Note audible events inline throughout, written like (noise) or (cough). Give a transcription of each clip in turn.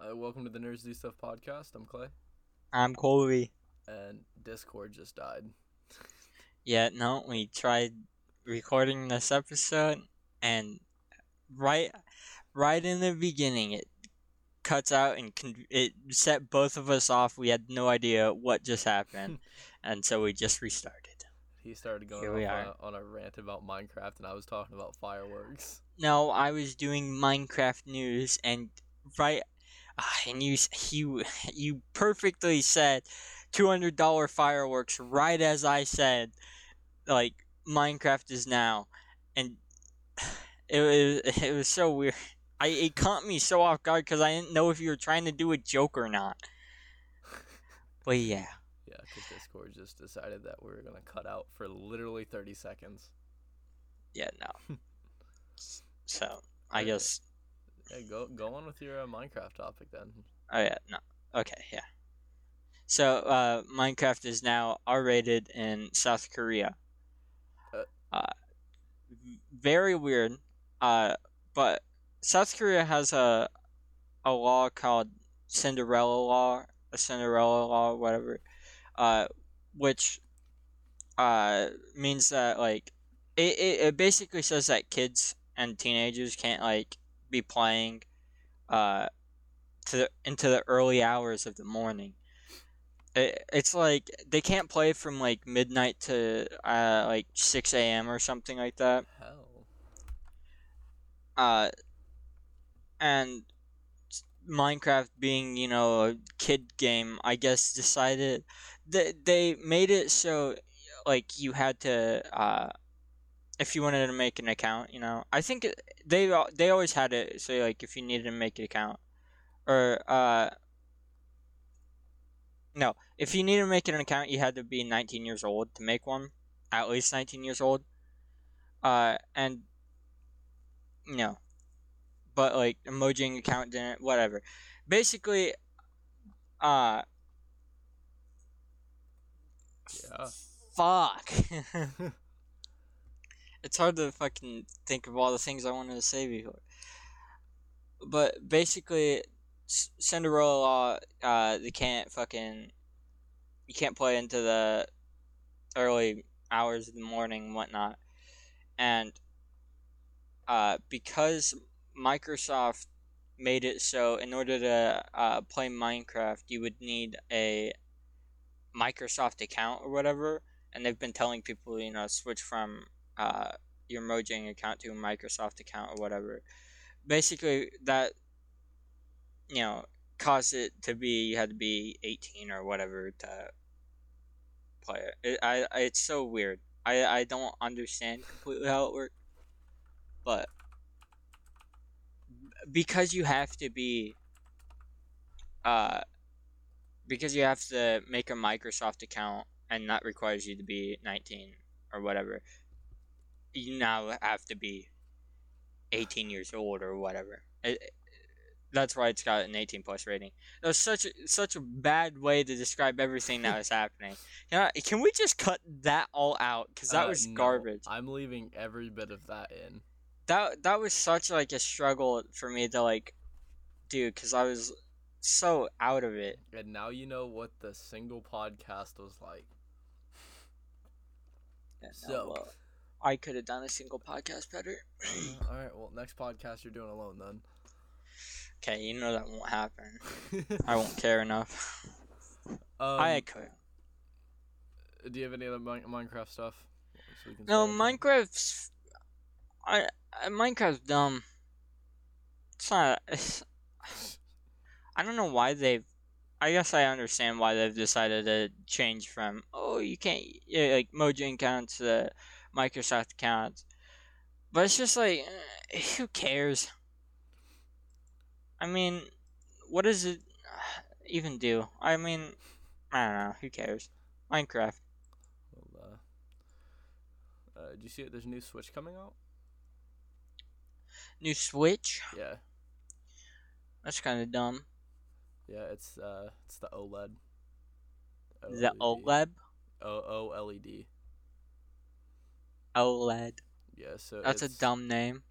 Uh, welcome to the Nerds Do Stuff podcast. I'm Clay, I'm Colby. and Discord just died. Yeah, no, we tried recording this episode, and right, right in the beginning, it cuts out and con- it set both of us off. We had no idea what just happened, (laughs) and so we just restarted. He started going Here we off are. on a, on a rant about Minecraft, and I was talking about fireworks. No, I was doing Minecraft news, and right, Ah, and you, you, (laughs) you perfectly said two hundred dollar fireworks right as I said, like Minecraft is now, and (sighs) it was (laughs) it was so weird. I it caught me so off guard because I didn't know if you were trying to do a joke or not. But yeah, Yeah, because Discord just decided that we were gonna cut out for literally 30 seconds. yeah, no. (laughs) so I guess Hey, go go on with your uh, Minecraft topic then. Oh yeah, no. Okay, yeah. So uh, Minecraft is now R-rated in South Korea. Uh. Uh, very weird. Uh, but South Korea has a a law called Cinderella law, a Cinderella law, whatever. Uh, which uh means that like it, it, it basically says that kids and teenagers can't like be playing uh to the, into the early hours of the morning. It, it's like they can't play from like midnight to uh, like six a.m. or something like that. Hell. Uh, and Minecraft being you know a kid game, I guess decided that they made it so like you had to uh, if you wanted to make an account, you know. I think they they always had it so like if you needed to make an account or uh no, if you needed to make an account, you had to be 19 years old to make one, at least 19 years old. Uh, and you know, but like Mojang account didn't, whatever. Basically, uh, Yeah. fuck. (laughs) (laughs) it's hard to fucking think of all the things I wanted to say before. But basically, C- Cinderella Law, uh, they can't fucking, you can't play into the early hours of the morning and whatnot. And, uh, because Microsoft made it so in order to uh, play Minecraft, you would need a Microsoft account or whatever, and they've been telling people, you know, switch from uh, your Mojang account to a Microsoft account or whatever. Basically, that you know caused it to be you had to be 18 or whatever to play it. it I, it's so weird. I I don't understand completely how it works, but because you have to be uh because you have to make a Microsoft account and that requires you to be 19 or whatever. You now have to be 18 years old or whatever. It, that's why it's got an 18 plus rating. That was such a, such a bad way to describe everything that (laughs) was happening. Can, I, can we just cut that all out? Because that Uh, was no, garbage. I'm leaving every bit of that in. That that was such like a struggle for me to like do because I was so out of it. And now you know what the single podcast was like. Yeah, So- well, I could have done a single podcast better. All right. Well, next podcast you're doing alone then. Okay, you know that won't happen. I won't (laughs) care enough. um, I could. Do you have any other Min- Minecraft stuff? So No? Minecraft's. I, I Minecraft's dumb. It's not. It's, I don't know why they've. I guess I understand why they've decided to change from oh you can't like Mojang accounts to Microsoft accounts, but it's just like eh, who cares? I mean, what does it (sighs) even do? I mean, I don't know. Who cares? Minecraft. Well, uh, uh, do you see it? There's a new Switch coming out. New Switch. Yeah, That's kind of dumb. yeah. It's uh, it's the OLED. The E OLED. O O L E D. OLED. Yeah. So That's a dumb name.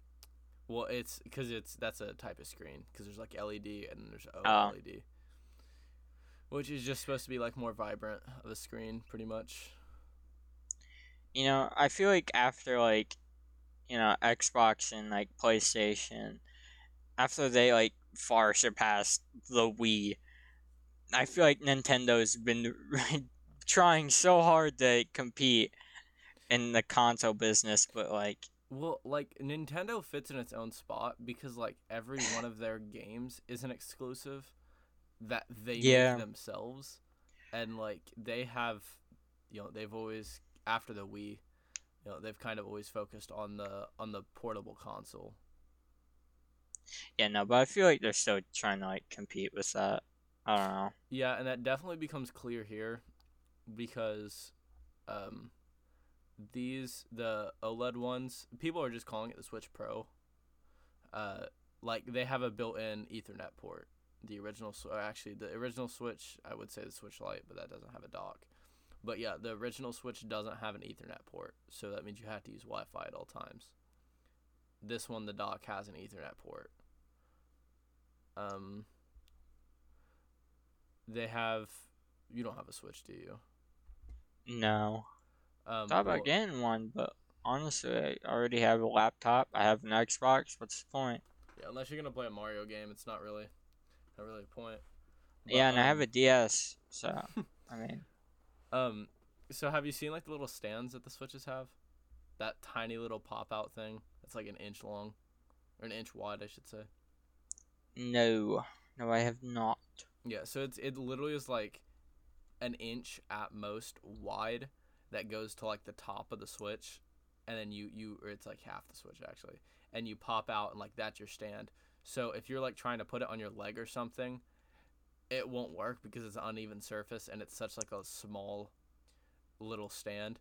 Well, it's because it's that's a type of screen because there's like LED and there's Oh. OLED, which is just supposed to be like more vibrant of a screen, pretty much. You know, I feel like after like, you know, Xbox and like PlayStation, after they like far surpassed the Wii, I feel like Nintendo's been (laughs) trying so hard to compete in the console business, but like, Well, like Nintendo fits in its own spot because like every one of their games is an exclusive that they Yeah. themselves, and like they have, you know, they've always after the Wii, you know, they've kind of always focused on the on the portable console. yeah, no, but I feel like they're still trying to like compete with that. I don't know. Yeah, and that definitely becomes clear here because um these the OLED ones, people are just calling it the Switch Pro. Uh like they have a built-in Ethernet port. The original or actually the original Switch, I would say the Switch Lite, but that doesn't have a dock. But yeah, the original Switch doesn't have an Ethernet port, so that means you have to use Wi-Fi at all times. This one the dock has an Ethernet port. Um they have you don't have a switch do you No. Um Thought about getting one, but honestly, I already have a laptop. I have an Xbox. What's the point? yeah, unless you're gonna play a mario game it's not really not really a point But, yeah, and I have um, a DS, so (laughs) I mean, um so have you seen like the little stands that the switches have that tiny little pop out thing that's like an inch long or an inch wide i should say no, no, I have not. yeah so it's it literally is like an inch at most wide that goes to like the top of the switch and then you you or it's like half the switch actually and you pop out and like that's your stand so if you're like trying to put it on your leg or something it won't work because it's an uneven surface and it's such like a small little stand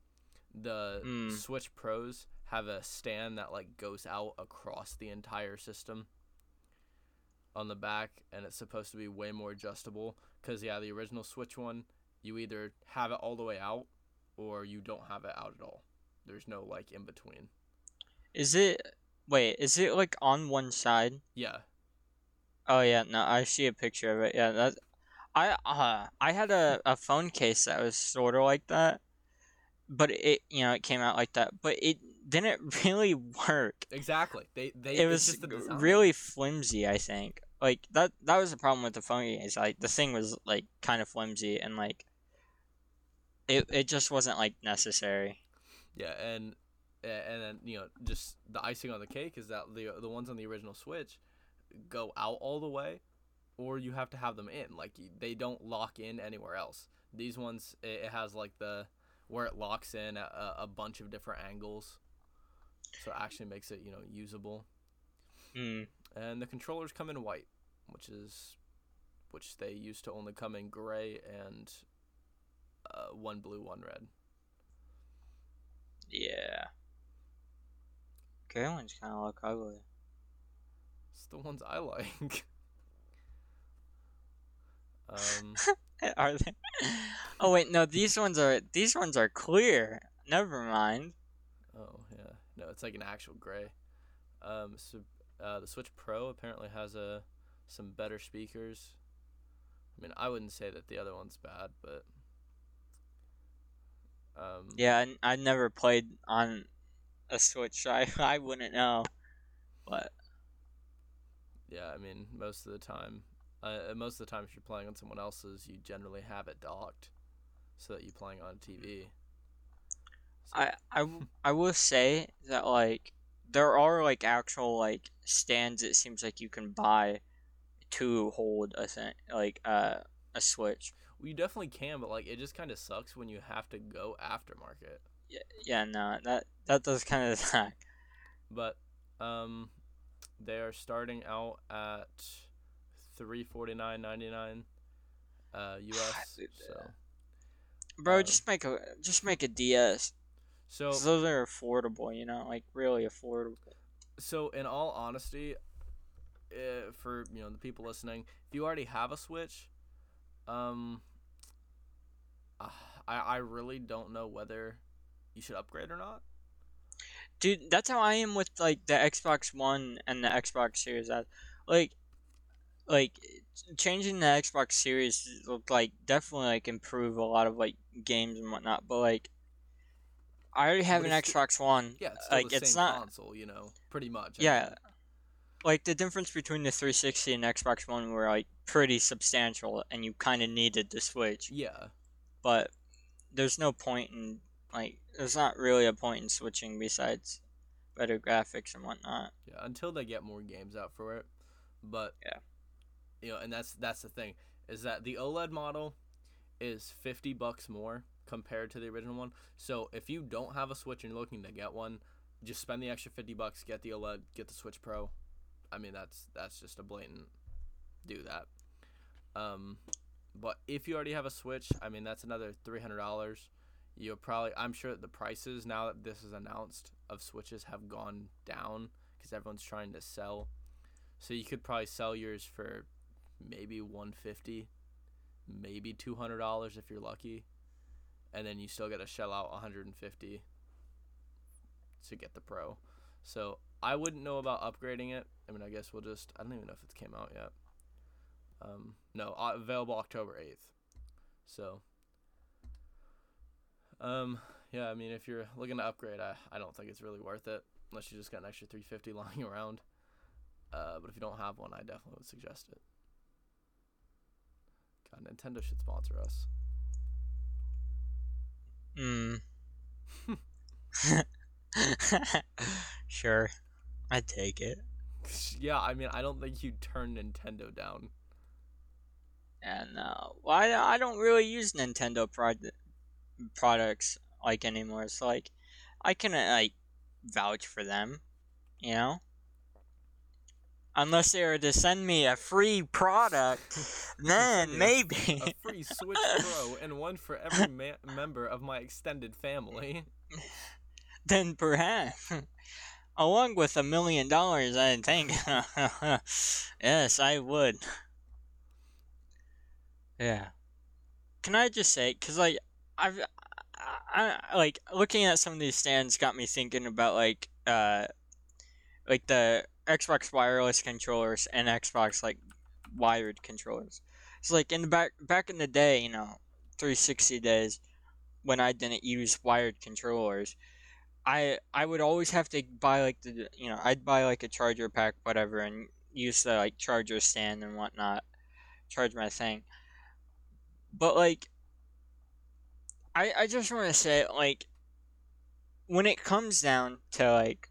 the Mm. switch pros have a stand that like goes out across the entire system on the back and it's supposed to be way more adjustable because yeah the original switch one you either have it all the way out or you don't have it out at all there's no like in between Is it? Wait, is it like on one side? yeah Oh yeah, no, I see a picture of it. Yeah, that. I uh, I had a, a phone case that was sort of like that, but it you know it came out like that, but it didn't (laughs) really work. exactly they they it was just the really flimsy i think like that that was the problem with the phone case. like the thing was like kind of flimsy and like it, it just wasn't like necessary Yeah, and and then you know just the icing on the cake is that the the ones on the original Switch go out all the way, or you have to have them in. Like they don't lock in anywhere else. These ones it, it has like the where it locks in a, a bunch of different angles, so it actually makes it you know usable. mm. And the controllers come in white, which is which they used to only come in gray and uh, one blue, one red. yeah gray ones kind of look ugly It's the ones I like. (laughs) um, are they oh wait no these ones are these ones are clear never mind oh yeah, no, it's like an actual gray. Um, so uh, the Switch Pro apparently has a some better speakers. I mean, I wouldn't say that the other one's bad, but um, yeah I, I never played on a switch so I, (laughs) I wouldn't know but yeah. I mean, most of the time, uh, most of the time, if you're playing on someone else's, you generally have it docked, so that you're playing on a TV. So- I, I, (laughs) I will say that like there are like actual like stands it seems like you can buy to hold a thing like uh, a switch you definitely can, but like it just kind of sucks when you have to go aftermarket. yeah, yeah no that that does kind of (laughs) suck But um, they are starting out at three forty nine ninety nine, uh, (sighs) US. So bro Um, just make a just make a DS so those are affordable you know like really affordable so in all honesty, uh, for you know the people listening, if you already have a Switch, um, I I really don't know whether you should upgrade or not. dude, that's how I am with like the Xbox One and the Xbox Series S. Like, like changing the Xbox Series looked like definitely like improve a lot of like games and whatnot. But like, I already have an Xbox One. Yeah, it's still like it's not. console, you know, pretty much. I Yeah. mean. Like the difference between the 360 and Xbox One were like pretty substantial, and you kind of needed the Switch. Yeah. But there's no point in like there's not really a point in switching besides better graphics and whatnot. Yeah, until they get more games out for it. But Yeah. you know, and that's that's the thing is that the OLED model is 50 bucks more compared to the original one. So if you don't have a Switch and you're looking to get one, just spend the extra 50 bucks, get the OLED, get the Switch Pro. I mean, that's that's just a blatant do that. Um but if you already have a Switch, I mean, that's another $300. You'll probably I'm sure the prices now that this is announced of Switches have gone down because everyone's trying to sell. So you could probably sell yours for maybe 150, maybe $200 if you're lucky. And then you still got to shell out 150 to get the Pro. So I wouldn't know about upgrading it. I mean, I guess we'll just I don't even know if it's came out yet. Um, no, uh, available October 8th. So um yeah, I mean if you're looking to upgrade, I, I don't think it's really worth it unless you just got an extra 350 (laughs) lying around. Uh, but if you don't have one, I definitely would suggest it. God, Nintendo should sponsor us. Mm. (laughs) (laughs) sure, I'd take it. yeah, I mean, I don't think you'd turn Nintendo down. And uh, well, I, I don't really use Nintendo prod- products like anymore. So like, I can uh, like vouch for them, you know. Unless they were to send me a free product, (laughs) then maybe. A free Switch Pro and one for every ma- member of my extended family. (laughs) then perhaps. (laughs) Along with a million dollars, I think. yes, I would. Yeah. Can I just say, because, like, I've. I, I, like, looking at some of these stands got me thinking about, like, uh, like the Xbox wireless controllers and Xbox, like, wired controllers. So, like, in the back, back in the day, you know, 360 days, when I didn't use wired controllers, I I would always have to buy like the you know I'd buy like a charger pack whatever and use the like charger stand and whatnot charge my thing but like I I just want to say like when it comes down to like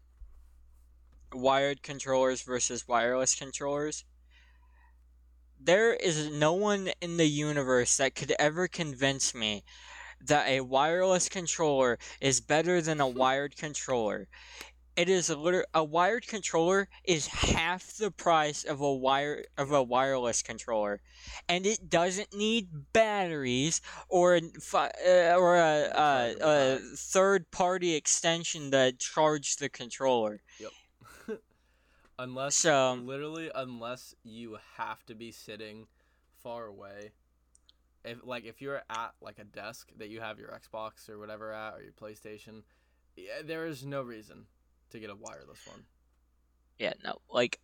wired controllers versus wireless controllers there is no one in the universe that could ever convince me that a wireless controller is better than a wired controller. It is a liter- a wired controller is half the price of a wire of a wireless controller, and it doesn't need batteries or a, fi- uh, or a, a, a third party extension to charge the controller. (laughs) unless So- literally unless you have to be sitting far away. If like if you're at like a desk that you have your xbox or whatever at or your playstation yeah, there is no reason to get a wireless one Yeah, no, like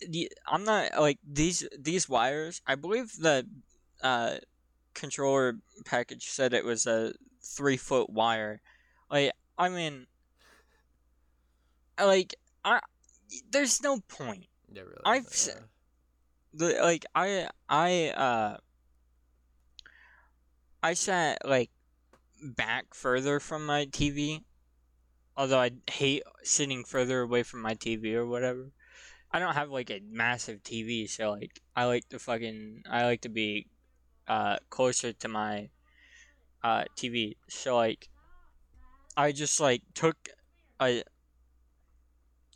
the I'm not like these these wires. I believe the uh, controller package said it was a three foot wire. Like I mean, like I there's no point. yeah really I've isn't, The like I I uh I sat like back further from my TV. Although I hate sitting further away from my TV or whatever. I don't have like a massive TV, so like I like to fucking I like to be uh closer to my uh TV. So like I just like took a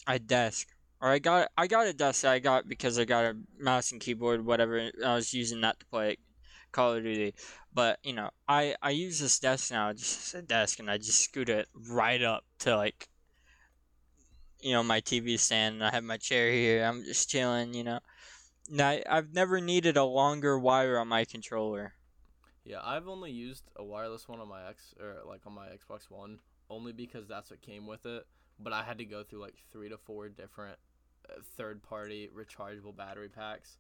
a desk or I got I got a desk that I got because I got a mouse and keyboard whatever and I was using that to play Call of Duty. But you know, I I use this desk now just a desk, and I just scoot it right up to like you know my TV stand. And I have my chair here. I'm just chilling. You know, now I- I've never needed a longer wire on my controller. yeah i've only used a wireless one on my x or like on my xbox one only because that's what came with it but I had to go through like three to four different uh, third-party rechargeable battery packs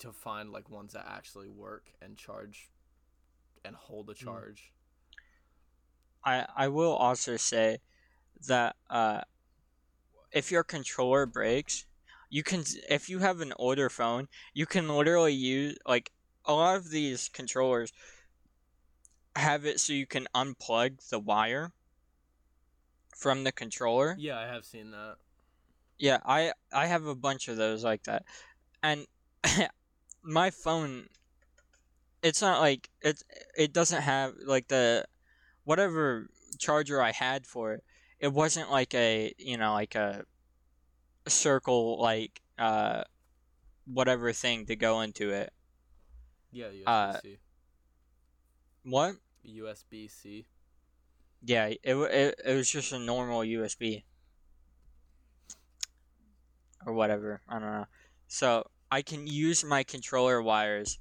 to find like ones that actually work and charge and hold a Hmm. charge. I I will also say that uh, if your controller breaks, you can if you have an older phone, you can literally use like a lot of these controllers have it so you can unplug the wire from the controller. Yeah, I have seen that. Yeah, I I have a bunch of those like that. And my phone it's not like it it doesn't have like the whatever charger I had for it. It wasn't like a, you know, like a circle like uh whatever thing to go into it. Yeah, USB Uh, What? USB C. Yeah, it, it it was just a normal USB or whatever. I don't know. So I can use my controller wires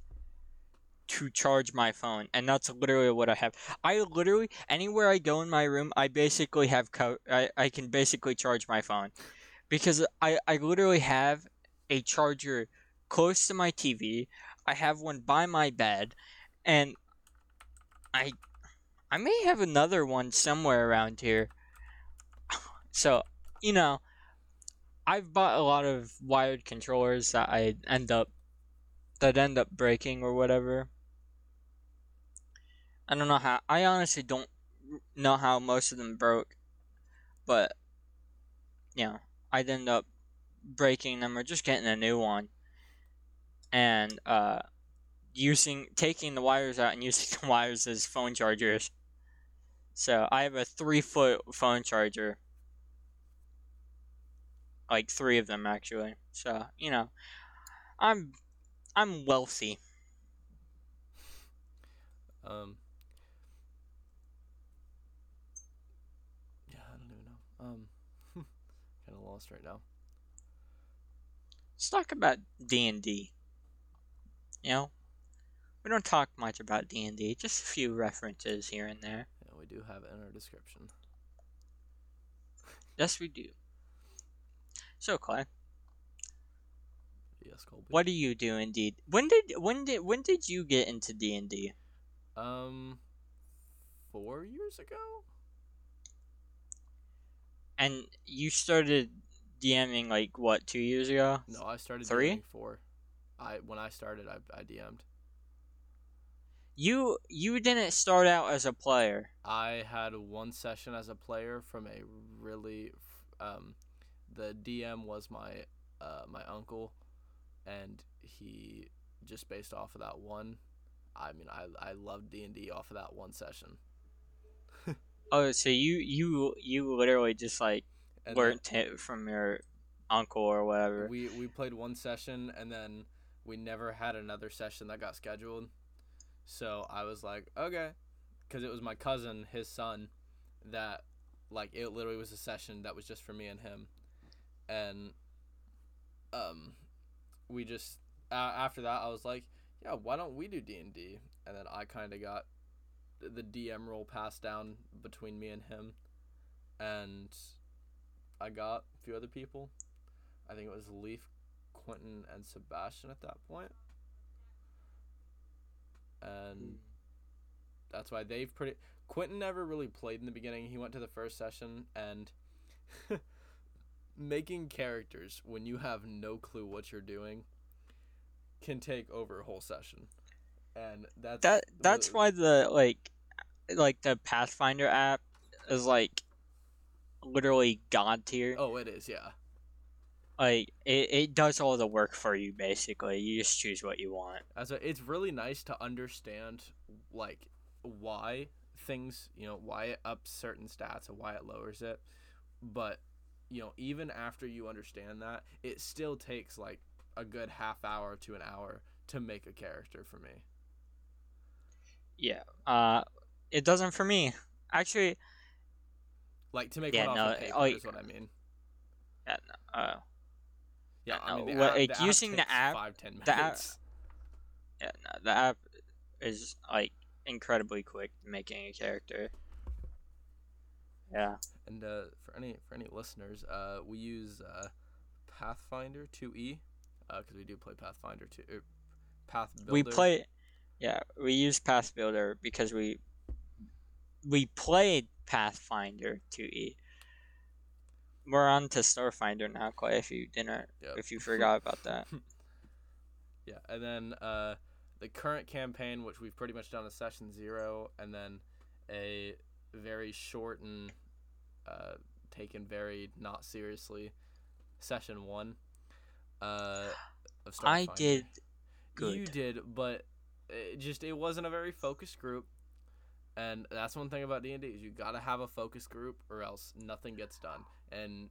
to charge my phone, and that's literally what I have. I literally anywhere I go in my room, I basically have co- I I can basically charge my phone because I I literally have a charger close to my TV. I have one by my bed, and I I may have another one somewhere around here. (sighs) So, you know, I've bought a lot of wired controllers that I end up that end up breaking or whatever. I don't know how. I honestly don't know how most of them broke, but you know, I'd end up breaking them or just getting a new one, and uh, using taking the wires out and using (laughs) the wires as phone chargers. So I have a three foot phone charger. Like three of them actually. So, you know, I'm I'm wealthy. Um. Yeah, I don't even know. Um, (laughs) kind of lost right now. Let's talk about D and D. You know? We don't talk much about D and D, just a few references here and there. Yeah, we do have it in our description. Yes we do. So Clay, Yes, Colby. what do you do indeed? When did when did when did you get into D and D? Um, four years ago. And you started DMing like what, two years ago? No, I started Three? four. I when I started, I I DM'd. You you didn't start out as a player. I had one session as a player from a really, um, the DM was my uh my uncle, and he just based off of that one. I mean, I I loved D and D off of that one session. (laughs) Oh, so you you you literally just like And then learned it from your uncle or whatever. we we played one session, and then we never had another session that got scheduled. So I was like, okay, because it was my cousin, his son, that like it literally was a session that was just for me and him, and um, we just uh, after that I was like, yeah, why don't we do D and D? And then I kind of got the DM role passed down between me and him, and I got a few other people. I think it was Leaf, Quentin, and Sebastian at that. And that's why they've pretty. Quentin never really played in the beginning. He went to the first session and (laughs) making characters when you have no clue what you're doing can take over a whole session. And that's That that's why the like like the Pathfinder app is like literally god tier. Oh, it is, yeah. Like it, it does all the work for you basically. You just choose what you want. As a, it's really nice to understand like why things, you know, why it ups certain stats and why it lowers it. But, you know, even after you understand that, it still takes like a good half hour to an hour to make a character for me. Yeah. Uh it doesn't for me. Actually, Like to make Yeah, one no, off of paper oh, is what I mean. yeah uh Yeah, I no, mean the what- app, like, the app using the takes app- five ten the app- minutes. yeah, no, the app is like incredibly quick making a character. Yeah. And uh, for any for any listeners, uh, we use uh, Pathfinder 2e because we do play Pathfinder 2. Er, Path Builder. We play, yeah, we use Path Builder because we we played Pathfinder 2e. We're on to Starfinder now, Clay. If you didn't, Yep. if you forgot about that. (laughs) Yeah, and then uh, the current campaign, which we've pretty much done a session zero, and then a very short and uh, taken very not seriously session one. Uh, of I did You did, but it just it wasn't a very focused group, and that's one thing about D and D is you gotta have a focus group or else nothing gets done. And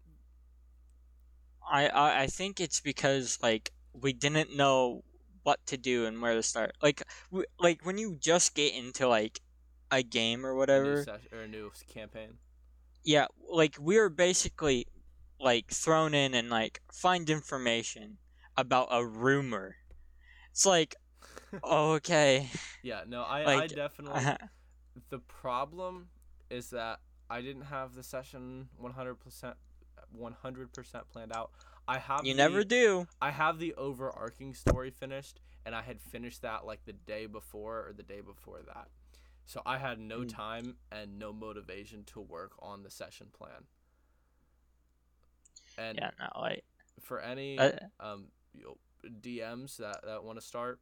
I, I I think it's because like we didn't know what to do and where to start. Like we, like when you just get into like a game or a new whatever. ses- or a new campaign. Yeah, like we were basically like thrown in and like find information about a rumor. It's like (laughs) okay, Yeah, no, I, I Like, definitely. Uh-huh. the problem is that I didn't have the session 100% 100% planned out. I have you the, never do. I have the overarching story finished and I had finished that like the day before or the day before that. So I had no Mm. time and no motivation to work on the session plan. And Yeah, no, like for any uh, um DMs that that want to start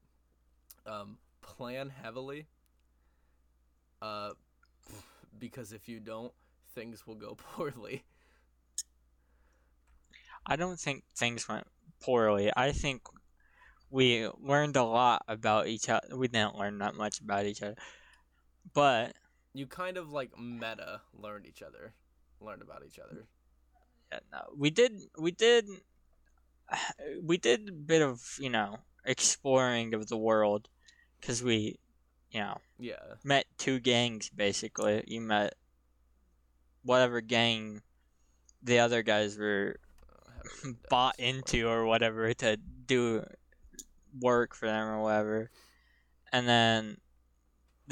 um plan heavily uh because if you don't things will go (laughs) poorly I don't think things went poorly. I think we learned a lot about each other. We didn't learn that much about each other, but you kind of like meta learned each other learned about each other yeah, no, we did. We did. (sighs) We did a bit of you know exploring of the world because we, you know, yeah met two gangs basically. You met whatever gang the other guys were I haven't written (laughs) down bought into or whatever to do work for them or whatever. And then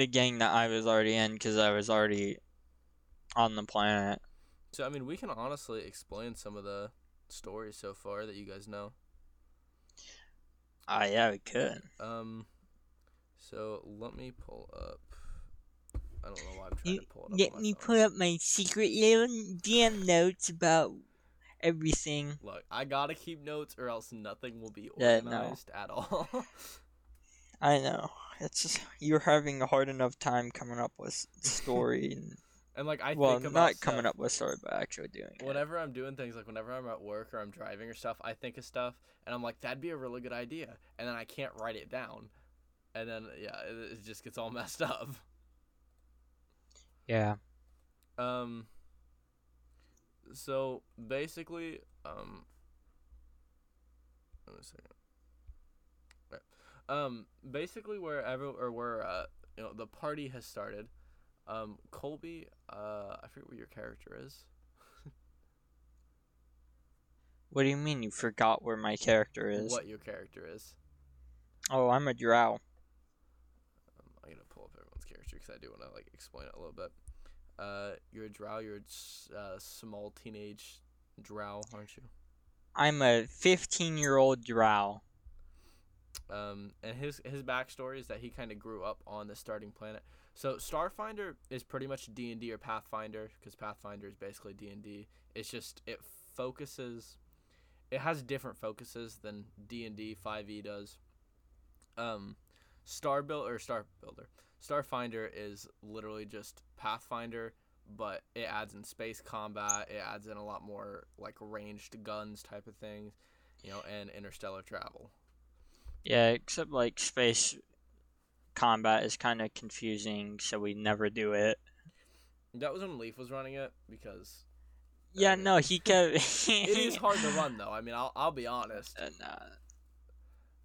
the gang that I was already in because I was already on the planet. so i mean we can honestly explain some of the stories so far that you guys know Ah, yeah, we could. um so let me pull up i don't know why i'm trying You- to pull it up Let me phone. put up my secret little DM notes about everything. Look, I gotta keep notes or else nothing will be Yeah, no. organized at all. (laughs) I know. It's just, (laughs) you're having a hard enough time coming up with (laughs) story and and like I well, think about not coming up with story, but actually doing it. Whenever I'm doing things like whenever I'm at work or I'm driving or stuff, I think of stuff and I'm like, that'd be a really good idea, and then I can't write it down, and then yeah, it, it just gets all (laughs) messed up. Yeah. Um. So basically, um. Wait a second. Um. Basically, wherever or where uh you know the party has started, um Colby uh I forget what your character is. (laughs) What do you mean you forgot where my character is? What your character is. Oh, I'm a drow. Um, I'm gonna pull up everyone's character because I do want to like explain it a little bit. Uh, you're a drow. You're a uh, small teenage drow, aren't you? I'm a 15 year old drow. Um, and his his backstory is that he kind of grew up on the starting planet. So Starfinder is pretty much D and D or Pathfinder because Pathfinder is basically D and D. It's just it focuses, it has different focuses than D and D Five E does. Um, Star or Star Builder, Starfinder is literally just Pathfinder, but it adds in space combat. It adds in a lot more like ranged guns type of things, you know, and interstellar travel. Yeah, except like space combat is kind of confusing, so we never do it. That was when Leaf was running it because Yeah, no, he kept. (laughs) it is hard to run though. I mean, I'll I'll be honest. (laughs) Uh, nah.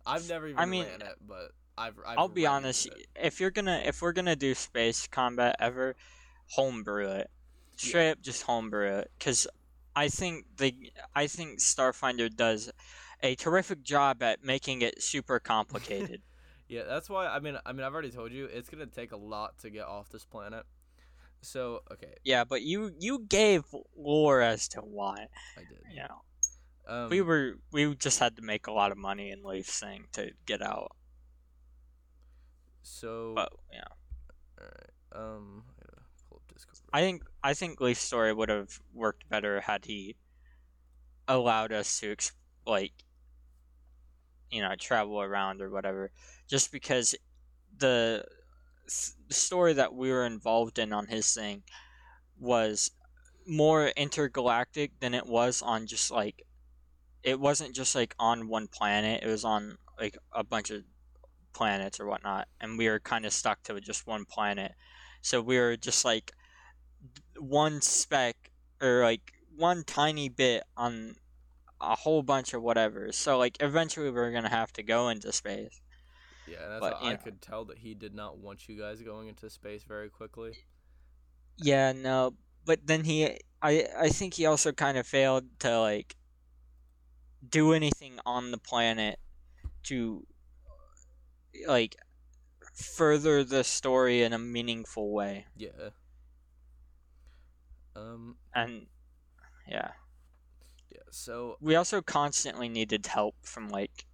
I've never even I mean, ran it, but I've. I've I'll be honest. it. If you're gonna, if we're gonna do space combat ever, homebrew it. Straight up, just homebrew it, because I think the I think Starfinder does a terrific job at making it super complicated. (laughs) Yeah, that's why. I mean, I mean, I've already told you it's gonna take a lot to get off this planet. So okay, Yeah, but you you gave lore as to why. I did. You know, Um, we were we just had to make a lot of money in Leaf's thing to get out. so But yeah, alright. Um, I pull up Discord. I think I think Leaf's story would have worked better had he allowed us to ex- like you know travel around or whatever. Just because the the story that we were involved in on his thing was more intergalactic than it was on just like it wasn't just like on one planet it was on like a bunch of planets or whatnot and we were kind of stuck to just one planet so we were just like one speck or like one tiny bit on a whole bunch of whatever so like eventually we're gonna have to go into space Yeah, that's but, I know. could tell that he did not want you guys going into space very quickly. Yeah, no, but then he, I, I think he also kind of failed to like do anything on the planet to like further the story in a meaningful way, Yeah. Um. and Yeah. So we also constantly needed help from like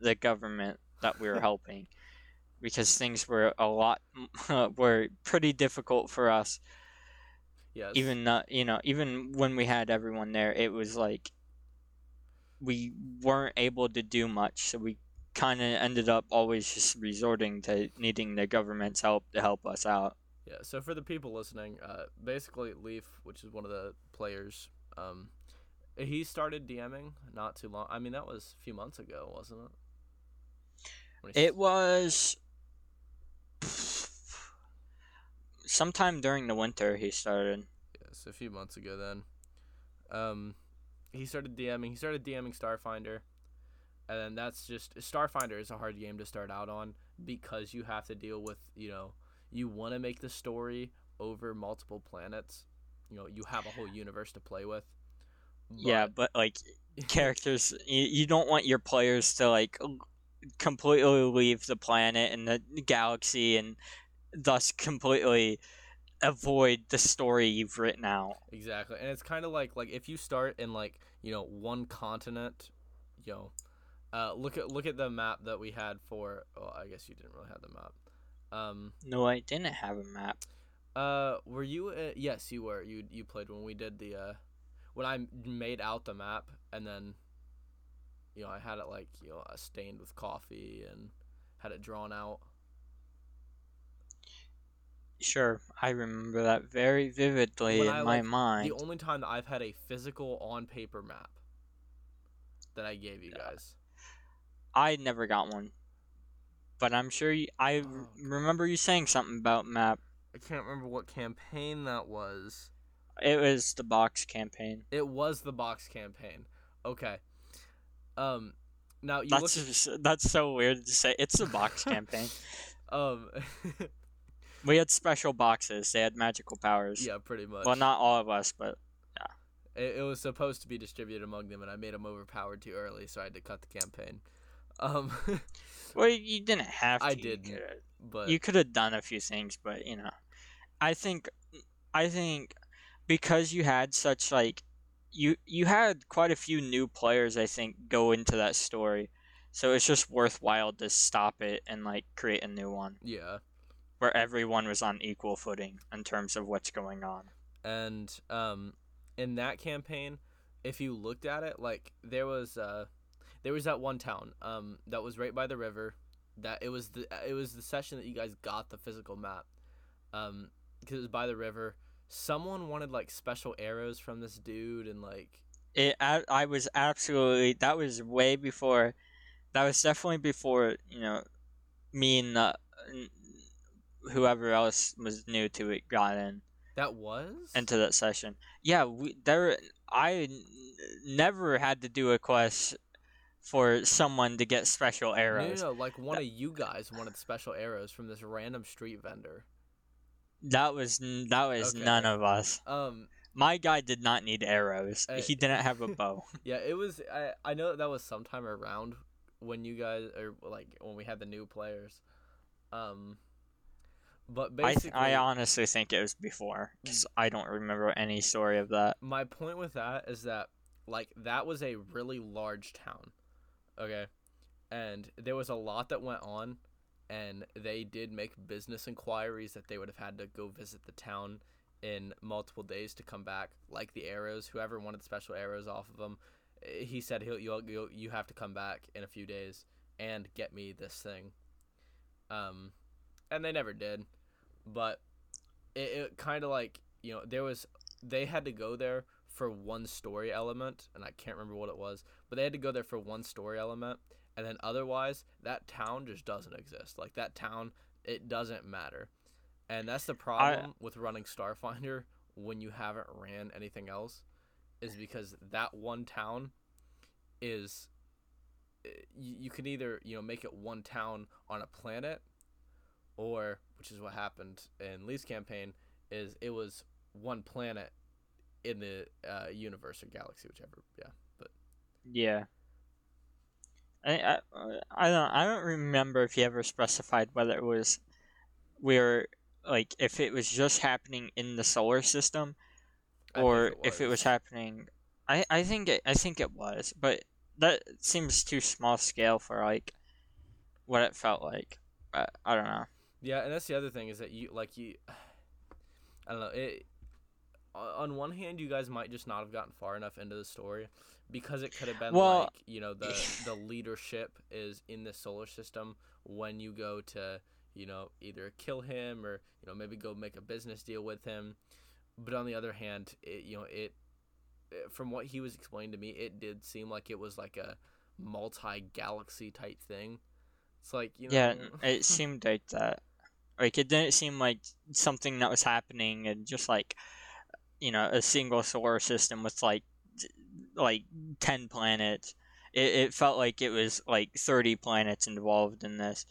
the government that we were (laughs) helping because things were a lot (laughs) were pretty difficult for us. Yes. even not you know even when we had everyone there it was like we weren't able to do much. So we kind of ended up always just resorting to needing the government's help to help us out. Yeah, so for the people listening, uh, basically Leaf, which is one of the players, um, he started DMing not too long. I mean, that was a few months ago, wasn't it? It was sometime during the winter he started Yes, a few months ago then. Um, he started DMing. He started DMing Starfinder, and then that's just Starfinder is a hard game to start out on because you have to deal with you know you want to make the story over multiple planets. You know you have a whole universe to play with. Yeah but like (laughs) characters you, you don't want your players to like completely leave the planet and the galaxy and thus completely avoid the story you've written out Exactly, and it's kind of like like if you start in like you know one continent, you know, uh, look at look at the map that we had for. Well, I guess you didn't really have the map. Um, no i didn't have a map uh, were you? Uh, yes, you were. You you played when we did the uh, when I made out the map, and then, you know, I had it like you know uh, stained with coffee and had it drawn out. sure i remember that very vividly When in I, my like, mind The only time that I've had a physical on paper map that I gave you guys. i never got one but i'm sure you, i Oh, remember you saying something about map I can't remember what campaign that was. It was the box campaign It was the box campaign. Okay. Um, now you that's look. just- that's so weird to say it's the box (laughs) campaign Um, we had special boxes they had magical powers yeah, pretty much. well not all of us but It, it was supposed to be distributed among them, and I made them overpowered too early, so I had to cut the campaign. Um, (laughs) well you didn't have to I didn't, could've- but you could have done a few things but you know i think i think because you had such like you you had quite a few new players i think go into that story so it's just worthwhile to stop it and like create a new one yeah, where everyone was on equal footing in terms of what's going on and um, in that campaign, if you looked at it, like there was uh, there was that one town um that was right by the river. That it was the it was the session that you guys got the physical map, um, because it was by the river. Someone wanted like special arrows from this dude, and like it I, I was absolutely that was way before that was definitely before you know me and uh, whoever else was new to it got in that was? into that session. Yeah we there i n- never had to do a quest for someone to get special arrows no, no, like one of you guys wanted special arrows from this random street vendor. That was that was Okay. none of us Um, my guy did not need arrows Uh, he didn't have a (laughs) bow yeah, it was. I I know that, that was sometime around when you guys or like when we had the new players. Um, But I basically, th- I honestly think it was before because I don't remember any story of that. my point with that is that like that was a really large town okay and there was a lot that went on and they did make business inquiries that they would have had to go visit the town in multiple days to come back like the arrows whoever wanted special arrows off of them eh, he said he'll you'll, you have to come back in a few days and get me this thing. Um and they never did but it, it kind of like you know there was they had to go there for one story element and i can't remember what it was but they had to go there for one story element and then otherwise that town just doesn't exist. Like that town it doesn't matter. And that's the problem with running starfinder when you haven't ran anything else is because that one town is eh, you, you can either you know make it one town on a planet or which is what happened in lee's campaign is it was one planet in the uh, universe or galaxy whichever. Yeah but Yeah. I, I I don't I don't remember if he ever specified whether it was where like if it was just happening in the solar system I or if it was happening I I think it I think it was but that seems too small scale for like what it felt like but I don't know Yeah, and that's the other thing is that you like you. I don't know. It on one hand, you guys might just not have gotten far enough into the story because it could have been Well- like you know the (laughs) the leadership is in the solar system when you go to you know either kill him or you know maybe go make a business deal with him. But on the other hand, it you know it from what he was explaining to me, it did seem like it was like a multi galaxy type thing. It's like you know. yeah (laughs) it seemed like that like it didn't seem like something that was happening and just like you know a single solar system with like like 10 planets it, it felt like it was like 30 planets involved in this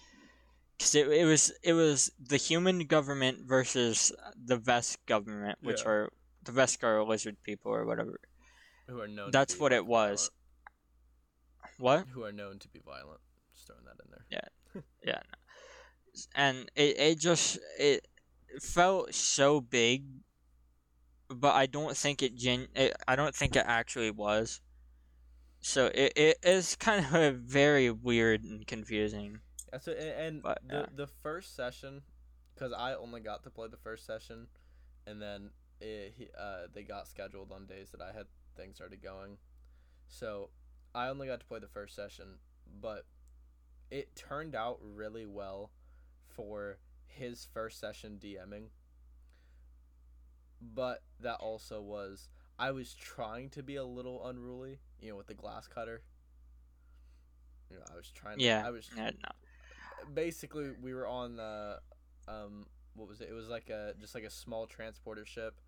because it, it was it was the human government versus the Vesk government which Yeah. are the Vesk are lizard people or whatever who are known. to that's what it violent. was what Who are known to be violent. Just throwing that in there. yeah no. and it, it just it felt so big but i don't think it gen it, i don't think it actually was so it, it is kind of (laughs) very weird and confusing That's it. And, and But, the yeah. the first session, because I only got to play the first session, and then it, he, uh, they got scheduled on days that I had things started going, so I only got to play the first session, but it turned out really well for his first session DMing. But that also was I was trying to be a little unruly, you know, with the glass cutter. You know, I was trying. To, yeah I was yeah, no. basically we were on the um what was it? It was like a just like a small transporter ship,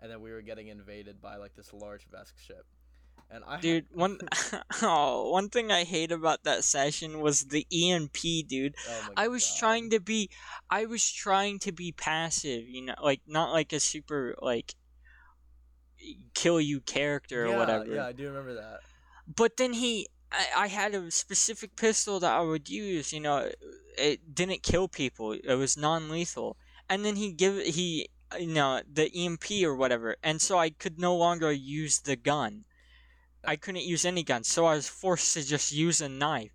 and then we were getting invaded by like this large Vesk ship, and I had- dude one (laughs) (laughs) oh, one thing i hate about that session was the emp dude oh I was God. trying to be I was trying to be passive, you know, like not like a super like kill you character or whatever. Yeah, I do remember that. But then he I, I had a specific pistol that I would use, you know, it didn't kill people. It was non-lethal. And then he give he you know, the EMP or whatever. And so I could no longer use the gun. I couldn't use any gun, so I was forced to just use a knife.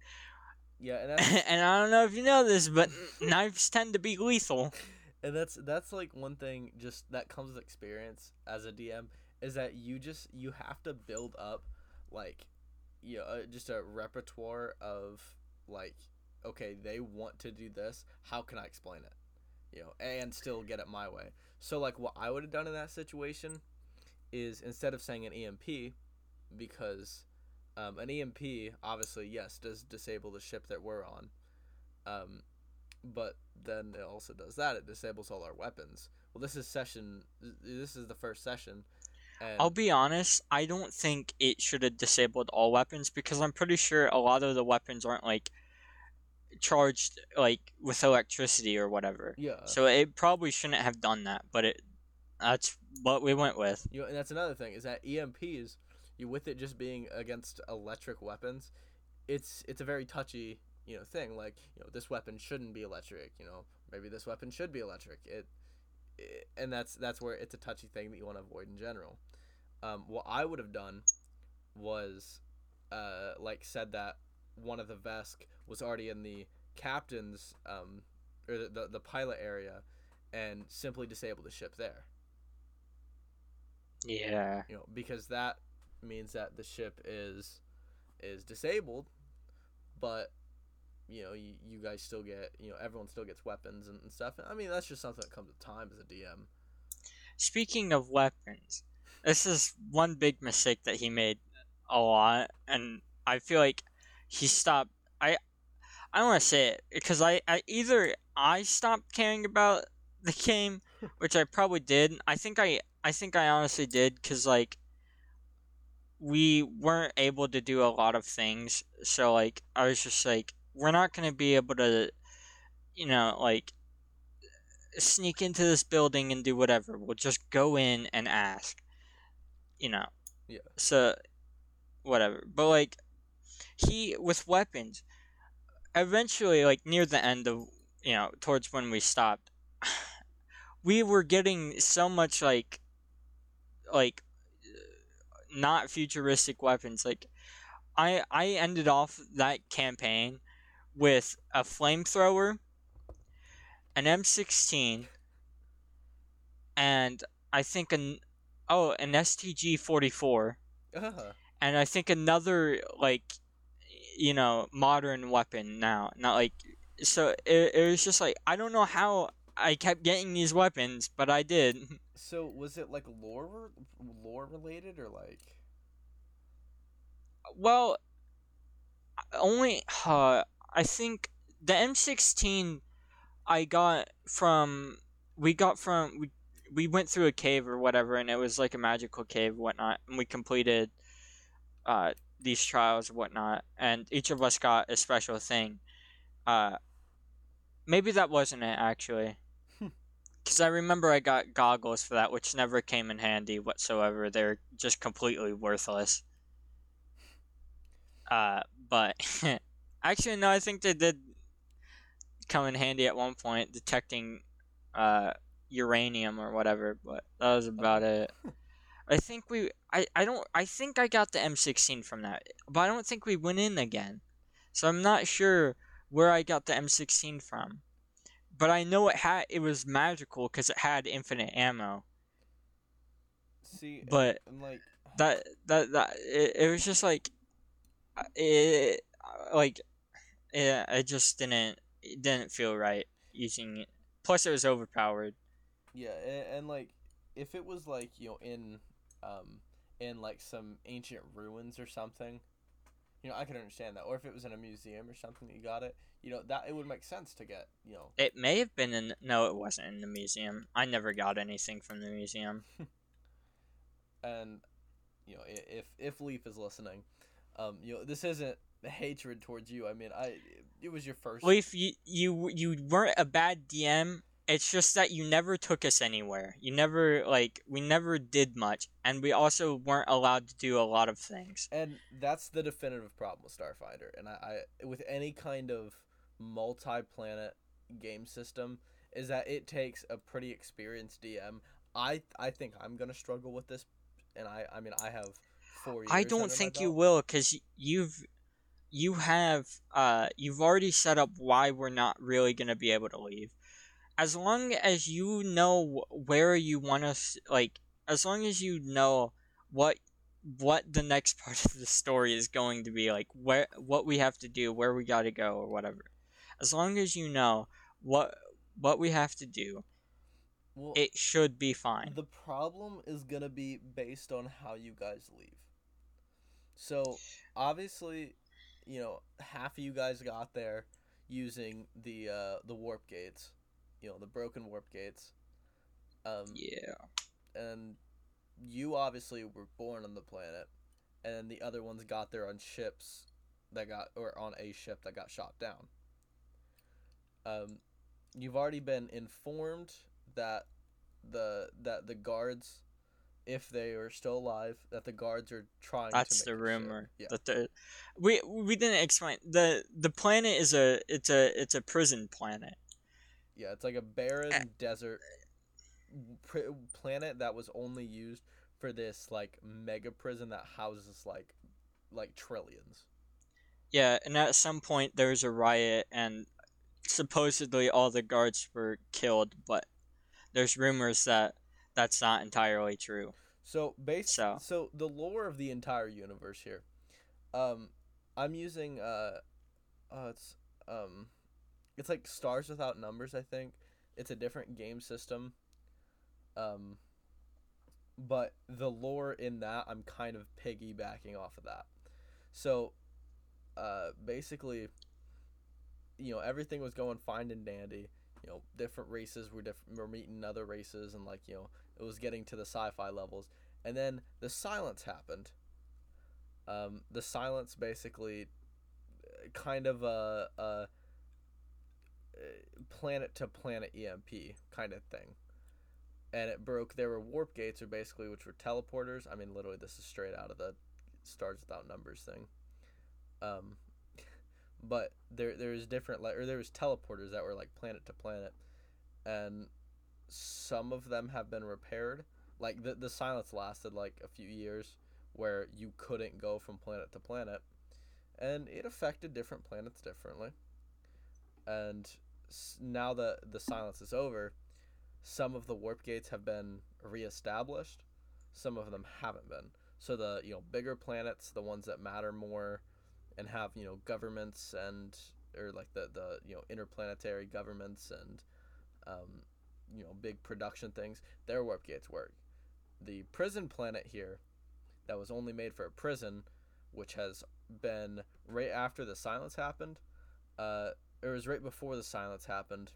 Yeah, and (laughs) and I don't know if you know this, but knives tend to be lethal. and that's that's like one thing just that comes with experience as a DM is that you just you have to build up like you know, uh, just a repertoire of like okay they want to do this how can I explain it you know and still get it my way so like what I would have done in that situation is instead of saying an EMP because um, an EMP obviously yes does disable the ship that we're on um, but then it also does that it disables all our weapons well this is session this is the first session and I'll be honest, I don't think it should have disabled all weapons because I'm pretty sure a lot of the weapons aren't like charged like with electricity or whatever. yeah So it probably shouldn't have done that, but it that's what we went with. you know, and that's another thing is that EMPs you with it just being against electric weapons it's it's a very touchy you know thing. Like you know this weapon shouldn't be electric you know maybe this weapon should be electric. It, it and that's that's where it's a touchy thing that you want to avoid in general. Um, what i would have done was uh, like said that one of the vesk was already in the captain's um, or the, the, the pilot area and simply disable the ship there. Yeah. you know because that means that the ship is is disabled but you know you, you guys still get you know everyone still gets weapons and, and stuff i mean that's just something that comes with time as a dm Speaking of weapons, this is one big mistake that he made a lot, and I feel like he stopped. I I don't want to say it because I, I either I stopped caring about the game, (laughs) which I probably did. I think I I think I honestly did because like we weren't able to do a lot of things, so like I was just like we're not gonna be able to, you know, like sneak into this building and do whatever. We'll just go in and ask. You know. Yeah. So whatever. But like he with weapons eventually like near the end of you know, towards when we stopped, (sighs) we were getting so much like like not futuristic weapons. Like I I ended off that campaign with a flamethrower an M16, and I think an oh an STG 44, uh, and I think another like you know modern weapon now. Not like so it, it was just like I don't know how I kept getting these weapons, but I did. (laughs) so was it like lore lore related or like Well, only uh, I think the M16 I got from we got from we we went through a cave or whatever, and it was like a magical cave, whatnot, and we completed uh, these trials whatnot, and each of us got a special thing. Uh, maybe that wasn't it actually, because I remember I got goggles for that, which never came in handy whatsoever. They're just completely worthless. Uh, but (laughs) actually, no, I think they did come in handy at one point detecting uh, uranium or whatever, but that was about it. I think we I, I don't I think I got the M16 from that, but I don't think we went in again. So I'm not sure where I got the M16 from. But I know it had it was magical cuz it had infinite ammo. see But and like that that that it, it was just like uh, it like yeah, it just didn't it didn't feel right using it. Plus, it was overpowered. Yeah, and, and like if it was like you know in um in like some ancient ruins or something, you know I could understand that. Or if it was in a museum or something that you got it, you know that it would make sense to get. You know, It may have been in. No, it wasn't in the museum. I never got anything from the museum. (laughs) and you know if if Leaf is listening, um you know this isn't hatred towards you. I mean I it was your first. Leaf, you you you weren't a bad DM. It's just that you never took us anywhere. You never like we never did much, and we also weren't allowed to do a lot of things. And that's the definitive problem with Starfinder. And I, I with any kind of multi-planet game system is that it takes a pretty experienced DM. I I think I'm gonna struggle with this, and I I mean I have four years. I don't think you will, cause you've you have uh you've already set up why we're not really gonna be able to leave. As long as you know where you want us, like as long as you know what what the next (laughs) part of the story is going to be, like where what we have to do, where we got to go, or whatever. As long as you know what what we have to do, Well, it should be fine. the problem is gonna be based on how you guys leave. So obviously, you know, half of you guys got there using the uh, the warp gates, you know, the broken warp gates. Um, Yeah. and you obviously were born on the planet, and the other ones got there on ships that got or on a ship that got shot down. Um, you've already been informed that the that the guards if they are still alive, that the guards are trying. That's to the make the rumor. Yeah. That the we we didn't explain the the planet is a it's a it's a prison planet. Yeah, it's like a barren desert pr- planet that was only used for this like mega prison that houses like like trillions. Yeah, and at some point there was a riot and supposedly all the guards were killed, but there's rumors that that's not entirely true. So base So. so the lore of the entire universe here. Um I'm using uh uh it's um it's like Stars Without Numbers, I think. It's a different game system. Um but the lore in that I'm kind of piggybacking off of that. So uh basically you know everything was going fine and dandy. You know, different races were different were meeting other races and like, you know, it was getting to the sci-fi levels. And then the silence happened. Um the silence basically uh, kind of a, a planet to planet EMP kind of thing. And it broke. There were warp gates, or basically, which were teleporters. I mean, literally, this is straight out of the Stars Without Numbers thing. Um, (laughs) but there there's different like or there was teleporters that were like planet to planet, and some of them have been repaired. Like the the silence lasted like a few years, where you couldn't go from planet to planet, and it affected different planets differently. And now that the silence is over, some of the warp gates have been reestablished, some of them haven't been. So the you know bigger planets, the ones that matter more, and have you know governments and or like the the you know interplanetary governments and um, you know big production things, their warp gates work. The prison planet here, that was only made for a prison, which has been right after the silence happened. Uh, it was right before the silence happened.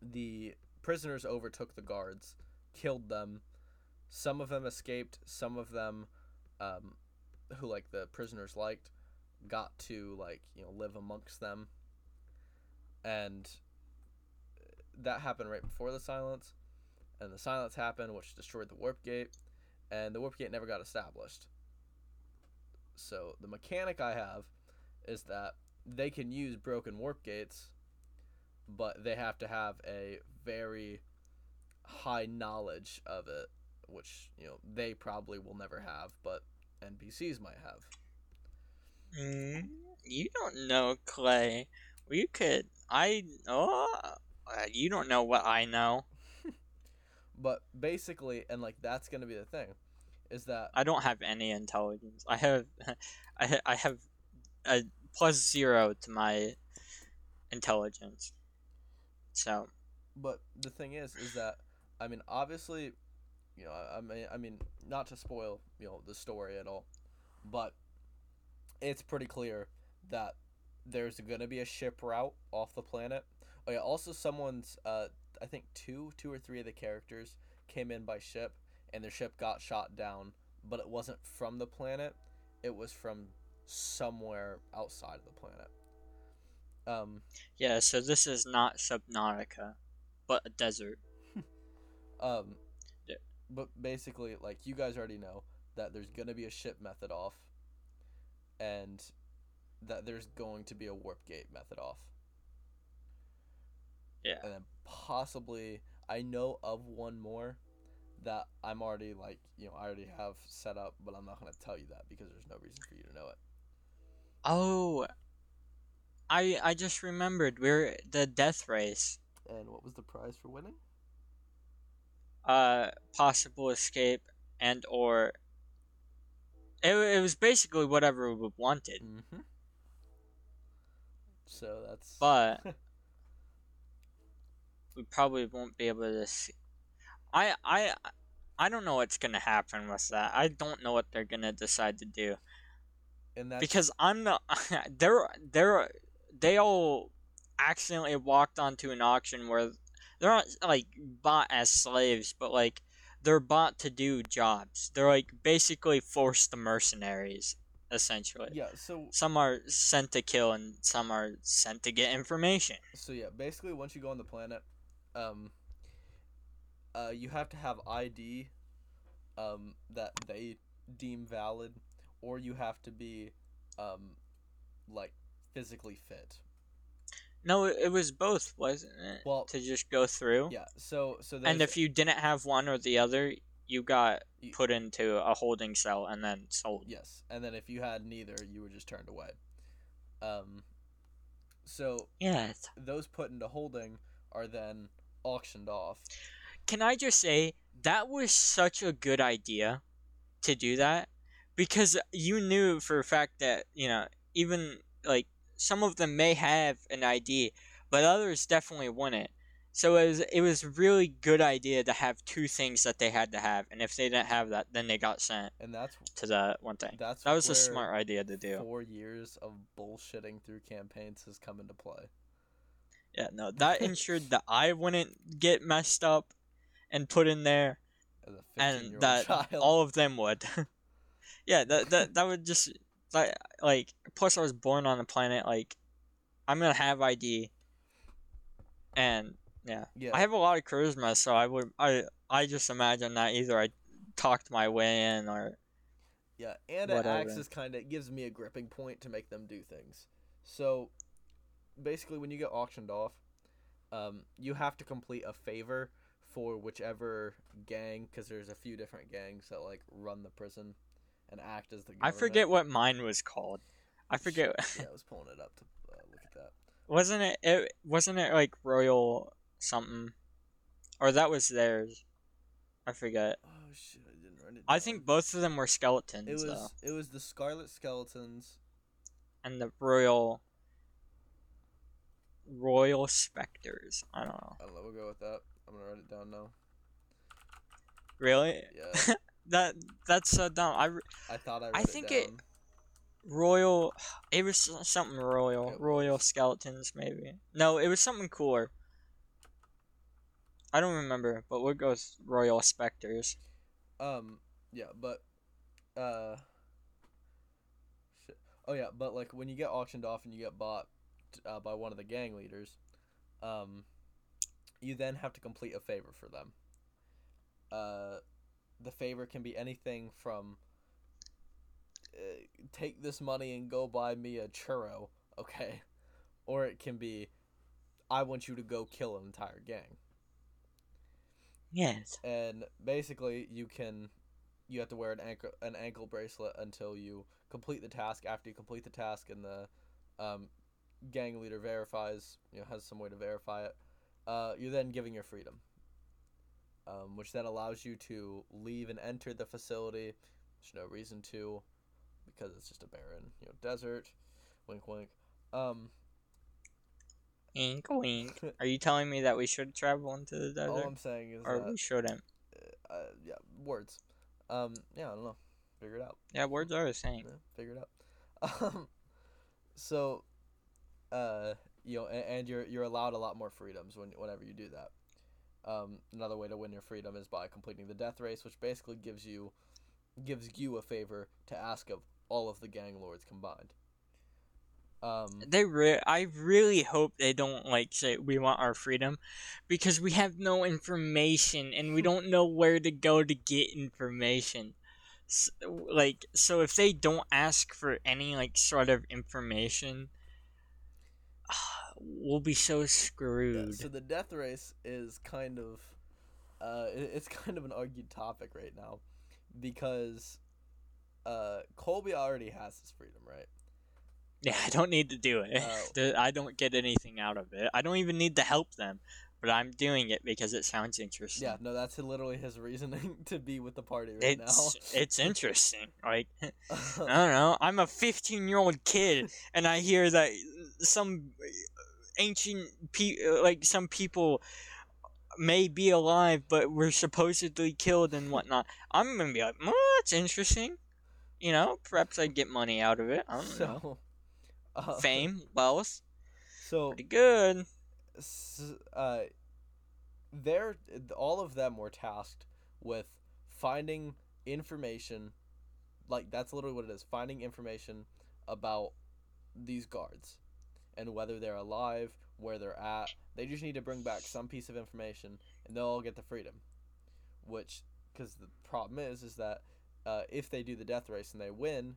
The prisoners overtook the guards, killed them. Some of them escaped. Some of them, um, who like the prisoners liked, got to like you know live amongst them. And that happened right before the silence, and the silence happened, which destroyed the warp gate, and the warp gate never got established. So the mechanic I have is that they can use broken warp gates, but they have to have a very high knowledge of it, which you know they probably will never have, but NPCs might have. Mm, you don't know, Clay. You could. I. Oh. uh, You don't know what I know. (laughs) But basically, and like that's gonna be the thing, is that I don't have any intelligence. I have. (laughs) I, I have a plus zero to my intelligence. So. But the thing is, is that I mean, obviously, you know, I, mean, I mean, not to spoil, you know, the story at all, but it's pretty clear that there's gonna be a ship route off the planet. Oh yeah, also someone's, uh, I think two, two or three of the characters came in by ship, and their ship got shot down, but it wasn't from the planet, it was from somewhere outside of the planet. Um, Yeah, so this is not Subnautica, but a desert. (laughs) Um, Yeah. but basically, like you guys already know that there's gonna be a ship method off, and that there's going to be a warp gate method off. Yeah. And then possibly, I know of one more that I'm already like you know I already have set up, but I'm not gonna tell you that because there's no reason for you to know it. Oh, I I just remembered we're the death race. And what was the prize for winning? Uh, possible escape and or. It, it was basically whatever we wanted, Mm-hmm. So that's but (laughs) we probably won't be able to see. I I I don't know what's gonna happen with that. I don't know what they're gonna decide to do. And that's because I'm not. (laughs) They're they're they all accidentally walked onto an auction where they're not like bought as slaves, but like they're bought to do jobs. They're like basically forced mercenaries, essentially. yeah. So Some are sent to kill, and some are sent to get information. So yeah, basically once you go on the planet, um, uh, you have to have ID um, that they deem valid, or you have to be um, like physically fit. No, it, was both, wasn't it? Well, to just go through. Yeah. So so And if you didn't have one or the other, you got You- put into a holding cell and then sold. Yes, and then if you had neither, you were just turned away. Um, so Yeah. it's- those put into holding are then auctioned off. Can I just say that was such a good idea to do that because you knew for a fact that you know even like some of them may have an ID, but others definitely wouldn't. So it was it was a really good idea to have two things that they had to have, and if they didn't have that, then they got sent And that's to the one thing. that's That was a smart idea to do. Four years of bullshitting through campaigns has come into play. Yeah, no, that ensured that I wouldn't get messed up and put in there, and 15 year old that child. all of them would. (laughs) yeah, that that that would just like like. Plus, I was born on a planet like I'm gonna have ID, and yeah, yeah. I have a lot of charisma, so I would I I just imagine that either I talked my way in or Yeah, and it acts as kind of gives me a gripping point to make them do things. So, basically, when you get auctioned off, um, you have to complete a favor for whichever gang, because there's a few different gangs that like run the prison and act as the. I forget what mine was called. I forget. yeah, I was pulling it up to uh, look at that. wasn't it, it? Wasn't it like royal something, or that was theirs? I forget. Oh shit! I didn't write it. I think both of them were skeletons, it was though, it was the Scarlet Skeletons. and the royal royal specters. I don't know. I don't know. We'll go with that. I'm gonna write it down now. Really? Yeah, (laughs) That that's so dumb. I re- I thought I. I think it- down. royal. It was something royal. It royal was. skeletons, maybe. No, it was something cooler. I don't remember, but we'll go with royal specters. Um, yeah, but, uh, shit. Oh yeah, but like when you get auctioned off and you get bought uh, by one of the gang leaders, um, you then have to complete a favor for them. Uh, the favor can be anything from uh, take this money and go buy me a churro, okay, or it can be I want you to go kill an entire gang. Yes. and basically you can you have to wear an ankle an ankle bracelet until you complete the task after you complete the task and the um, gang leader verifies you know has some way to verify it uh, you're then giving your freedom um, which then allows you to leave and enter the facility there's no reason to because it's just a barren you know desert wink wink um, Wink, wink. (laughs) Are you telling me that we should travel into the desert? all i'm saying is or that we shouldn't? uh, yeah words um, yeah i don't know figure it out Yeah, words are a thing. Yeah, figure it out. (laughs) Um, so, uh, you know, and, and you're you're allowed a lot more freedoms when whenever you do that. Um, another way to win your freedom is by completing the death race, which basically gives you gives you a favor to ask of all of the gang lords combined. Um, They re- I really hope they don't like say we want our freedom, because we have no information and we don't know where to go to get information. S like so, if they don't ask for any like sort of information, (sighs) we'll be so yeah, screwed. so the death race is kind of, uh, it's (laughs) kind of an argued topic right now, because, uh, Colby already has his freedom, right? Yeah, I don't need to do it. (laughs) Oh. I don't get anything out of it. I don't even need to help them, but I'm doing it because it sounds interesting. Yeah, no, that's literally his reasoning (laughs) to be with the party right It's it's interesting. Like (laughs) I (laughs) don't know. I'm a 15 year old kid, and I hear that some ancient pe- like some people may be alive, but were supposedly killed and whatnot. I'm gonna be like, well, that's interesting. You know, perhaps I'd get money out of it. I don't know. so, uh, Fame, wealth, So, pretty good. Uh, they're all of them were tasked with finding information. Like that's literally what it is: finding information about these guards and whether they're alive, where they're at. They just need to bring back some piece of information, and they'll all get the freedom. Which because the problem is is that uh, if they do the death race and they win,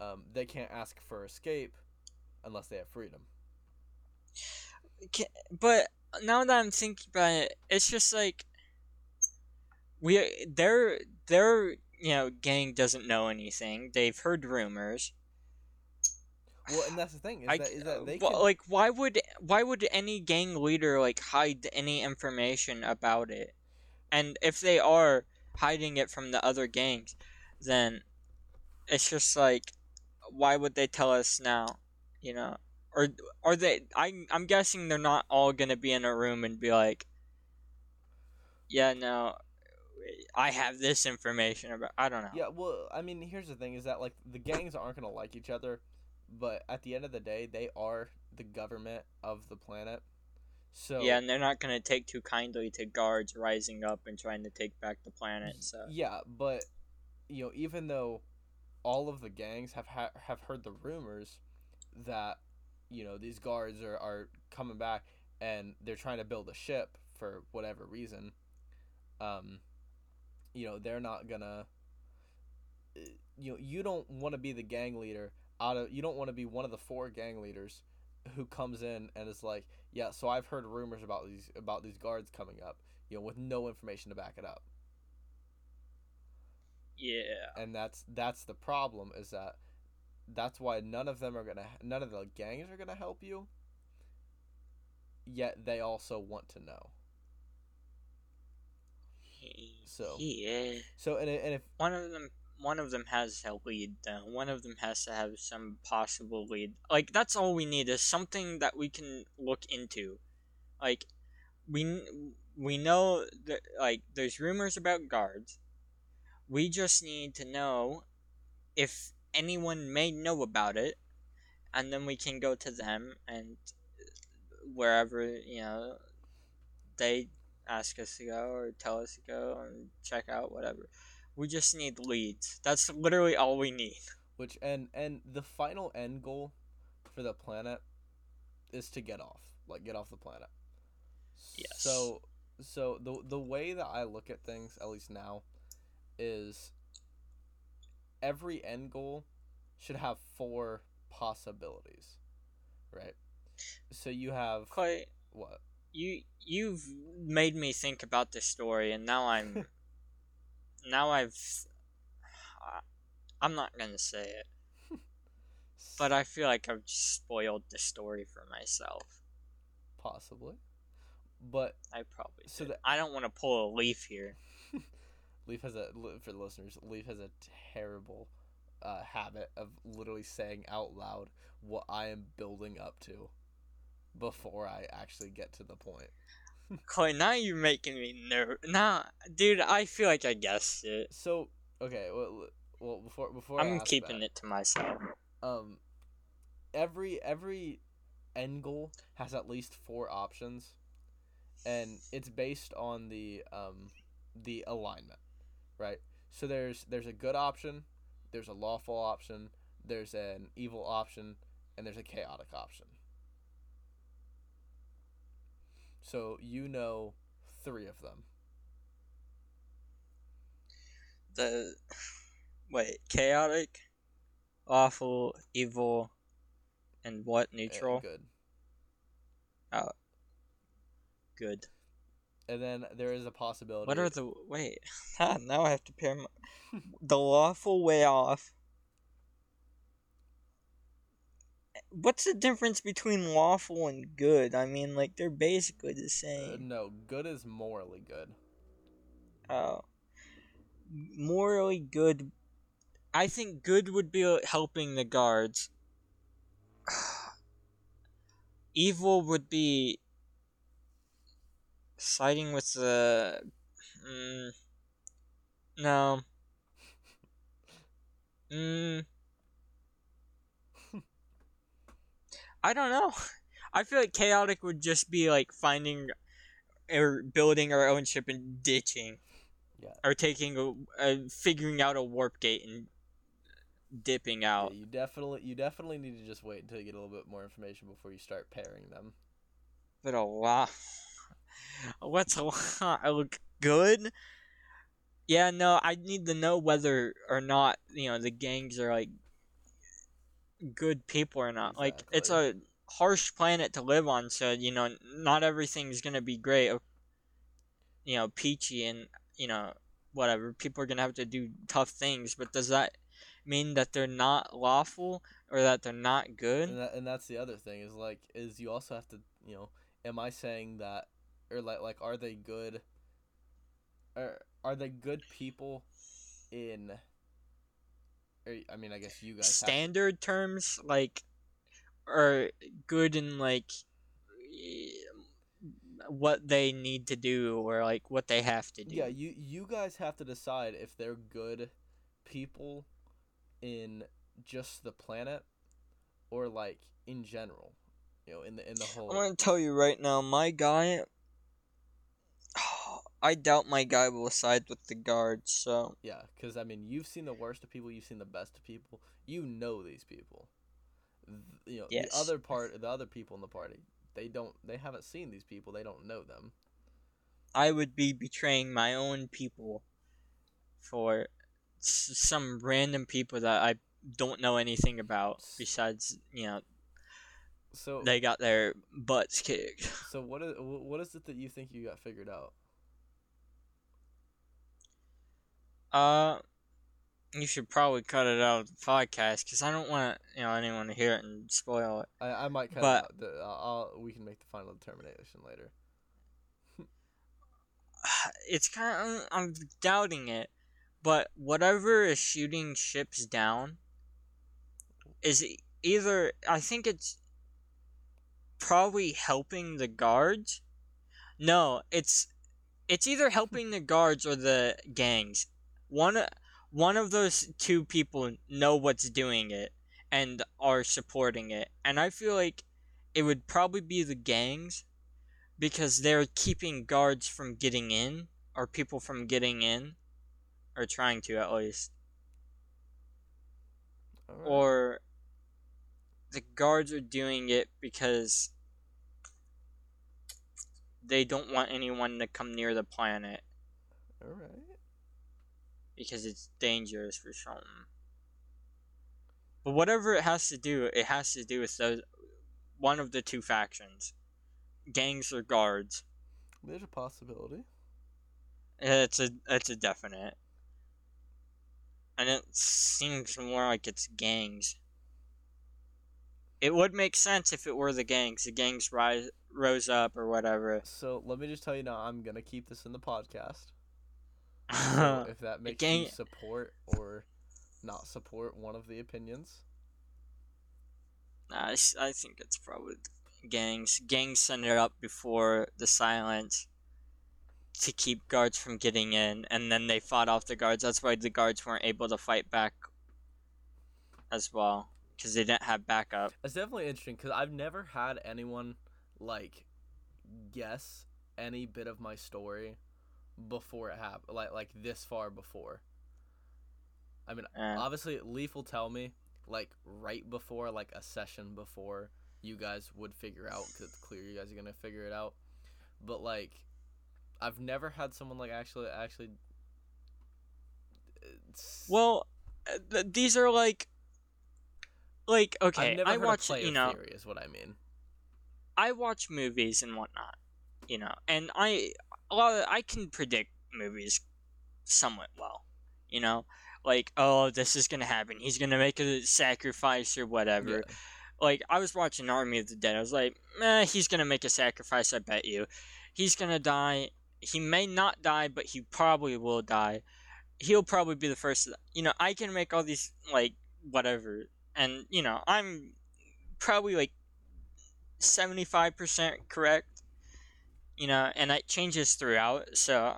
um, they can't ask for escape unless they have freedom. But now that I'm thinking about it, it's just like we their their you know gang doesn't know anything. They've heard rumors. Well, and that's the thing is I, that is that they wh- can, like why would why would any gang leader like hide any information about it? And if they are hiding it from the other gangs, then it's just like why would they tell us now? You know, or are they? I I'm guessing they're not all gonna be in a room and be like, yeah, no, I have this information about. I don't know. Yeah, well, I mean, here's the thing: is that like the gangs aren't gonna like each other, but at the end of the day, they are the government of the planet. So Yeah, and they're not gonna take too kindly to guards rising up and trying to take back the planet. So yeah, but you know, even though all of the gangs have ha- have heard the rumors that you know these guards are are coming back and they're trying to build a ship for whatever reason, um, you know, they're not gonna. uh, You know, you don't want to be the gang leader out of. You don't want to be one of the four gang leaders who comes in and is like, yeah, so I've heard rumors about these about these guards coming up, you know, with no information to back it up yeah, and that's that's the problem is that that's why none of them are gonna none of the gangs are gonna help you yet they also want to know So- yeah, so and, and if one of them. One of them has a lead, though. One of them has to have some possible lead. Like that's all we need is something that we can look into. Like we we know that like there's rumors about guards. We just need to know if anyone may know about it, and then we can go to them and wherever you know they ask us to go or tell us to go and check out whatever. We just need leads. That's literally all we need. which and and the final end goal for the planet is to get off like get off the planet Yes. so so the the way that i look at things at least now is every end goal should have four possibilities right? So you have Clay, what? you you've made me think about this story, and now I'm (laughs) now I've I'm not gonna say it, but I feel like I've just spoiled the story for myself. possibly. But I probably So the- I don't want to pull a leaf here. Leaf has a for the listeners. Leaf has a terrible uh, habit of literally saying out loud what I am building up to before I actually get to the point. (laughs) Clay, now you're making me nervous. Nah, dude, I feel like I guessed it. So okay, well, well before before I I'm keeping that, it to myself. Um, every every end goal has at least four options, and it's based on the um the alignment, right? So there's there's a good option, there's a lawful option, there's an evil option, and there's a chaotic option. So you know three of them. The wait, chaotic, awful, evil, and what neutral? good. Oh. Good. And then there is a possibility. What are the wait? (laughs) now I have to pair my, (laughs) the lawful way off. What's the difference between lawful and good? I mean, like they're basically the Uh, same. no, good is morally good. Oh, morally good. I think good would be uh, helping the guards. (sighs) Evil would be siding with the. Mm, no. Mm. I don't know. I feel like chaotic would just be like finding or building our own ship and ditching. Yeah. Or taking a, a figuring out a warp gate and dipping Yeah, out. you definitely you definitely need to just wait until you get a little bit more information before you start pairing them. But a lot. What's a lot? I Look good. Yeah, no, I need to know whether or not you know the gangs are like good people or not. Like it's a harsh planet to live on, so you know not everything's gonna be great. You know, peachy and you know whatever. People are gonna have to do tough things, but does that mean that they're not lawful or that they're not good? And, that, and that's the other thing is like is you also have to you know am I saying that or like like are they good? Are are they good people in? Or, I mean, I guess you guys have Standard terms, like, are good in like what they need to do or like what they have to do. Yeah, you you guys have to decide if they're good people in just the planet or like in general. You know, in the in the whole I'm gonna tell you right now, my guy. I doubt my guy will side with the guards. So Yeah, cuz I mean, you've seen the worst of people, you've seen the best of people. You know these people. You know, Yes. the other part, the other people in the party, they don't they haven't seen these people, they don't know them. I would be betraying my own people for s- some random people that I don't know anything about. Besides, you know, So they got their butts kicked. so what is what is it that you think you got figured out? Uh, you should probably cut it out of the podcast because I don't want you know anyone to hear it and spoil it. I, I might cut But- it out. The, I'll, we can make the final determination later. (sighs) It's kind of I'm doubting it, but whatever is shooting ships down is either I think it's probably helping the guards. No, it's it's either helping the guards or the gangs. One one of those two people know what's doing it and are supporting it. And I feel like it would probably be the gangs because they're keeping guards from getting in or people from getting in or trying to at least Alright. or the guards are doing it because they don't want anyone to come near the planet all right. Because it's dangerous for something. But whatever it has to do, it has to do with those one of the two factions, gangs or guards. There's a possibility. It's a it's a definite, and it seems more like it's gangs. It would make sense if it were the gangs. The gangs rise rose up or whatever. So let me just tell you now, I'm gonna keep this in the podcast. So (laughs) if that makes you support or not support one of the opinions, I I think it's probably gangs. Gangs sent it up before the silence to keep guards from getting in, and then they fought off the guards. That's why the guards weren't able to fight back as well, because they didn't have backup. it's definitely interesting because I've never had anyone like guess any bit of my story before it happened, like like this far before. I mean, Uh, obviously Leaf will tell me like right before like a session before you guys would figure out because it's clear you guys are gonna figure it out. But like i've never had someone like actually actually well, uh, th- these are like, like okay, I've never I watch you know theory is what i mean. I watch movies and whatnot, you know, and I a lot of, I can predict movies somewhat well, you know, like oh this is gonna happen, he's gonna make a sacrifice or whatever. Yeah. Like I was watching Army of the Dead, I was like, eh, he's gonna make a sacrifice, I bet you, he's gonna die. He may not die, but he probably will die. He'll probably be the first. You know, I can make all these like whatever, and you know, I'm probably like 75% correct you know and it changes throughout so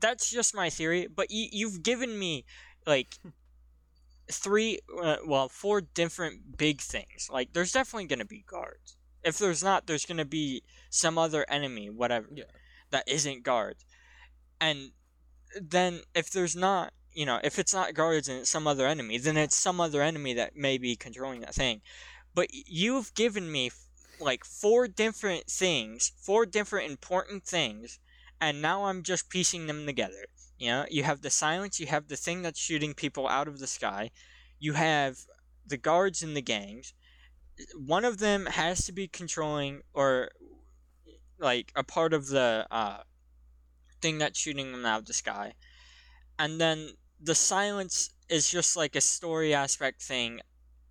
that's just my theory but you, you've given me like (laughs) three uh, well four different big things like there's definitely going to be guards. If there's not there's going to be some other enemy whatever Yeah. that isn't guards. And then if there's not you know if it's not guards and it's some other enemy then it's some other enemy that may be controlling that thing. But you've given me like four different things, four different important things, and now I'm just piecing them together. You know, you have the silence, you have the thing that's shooting people out of the sky, you have the guards and the gangs. One of them has to be controlling or like a part of the uh, thing that's shooting them out of the sky. And then the silence is just like a story aspect thing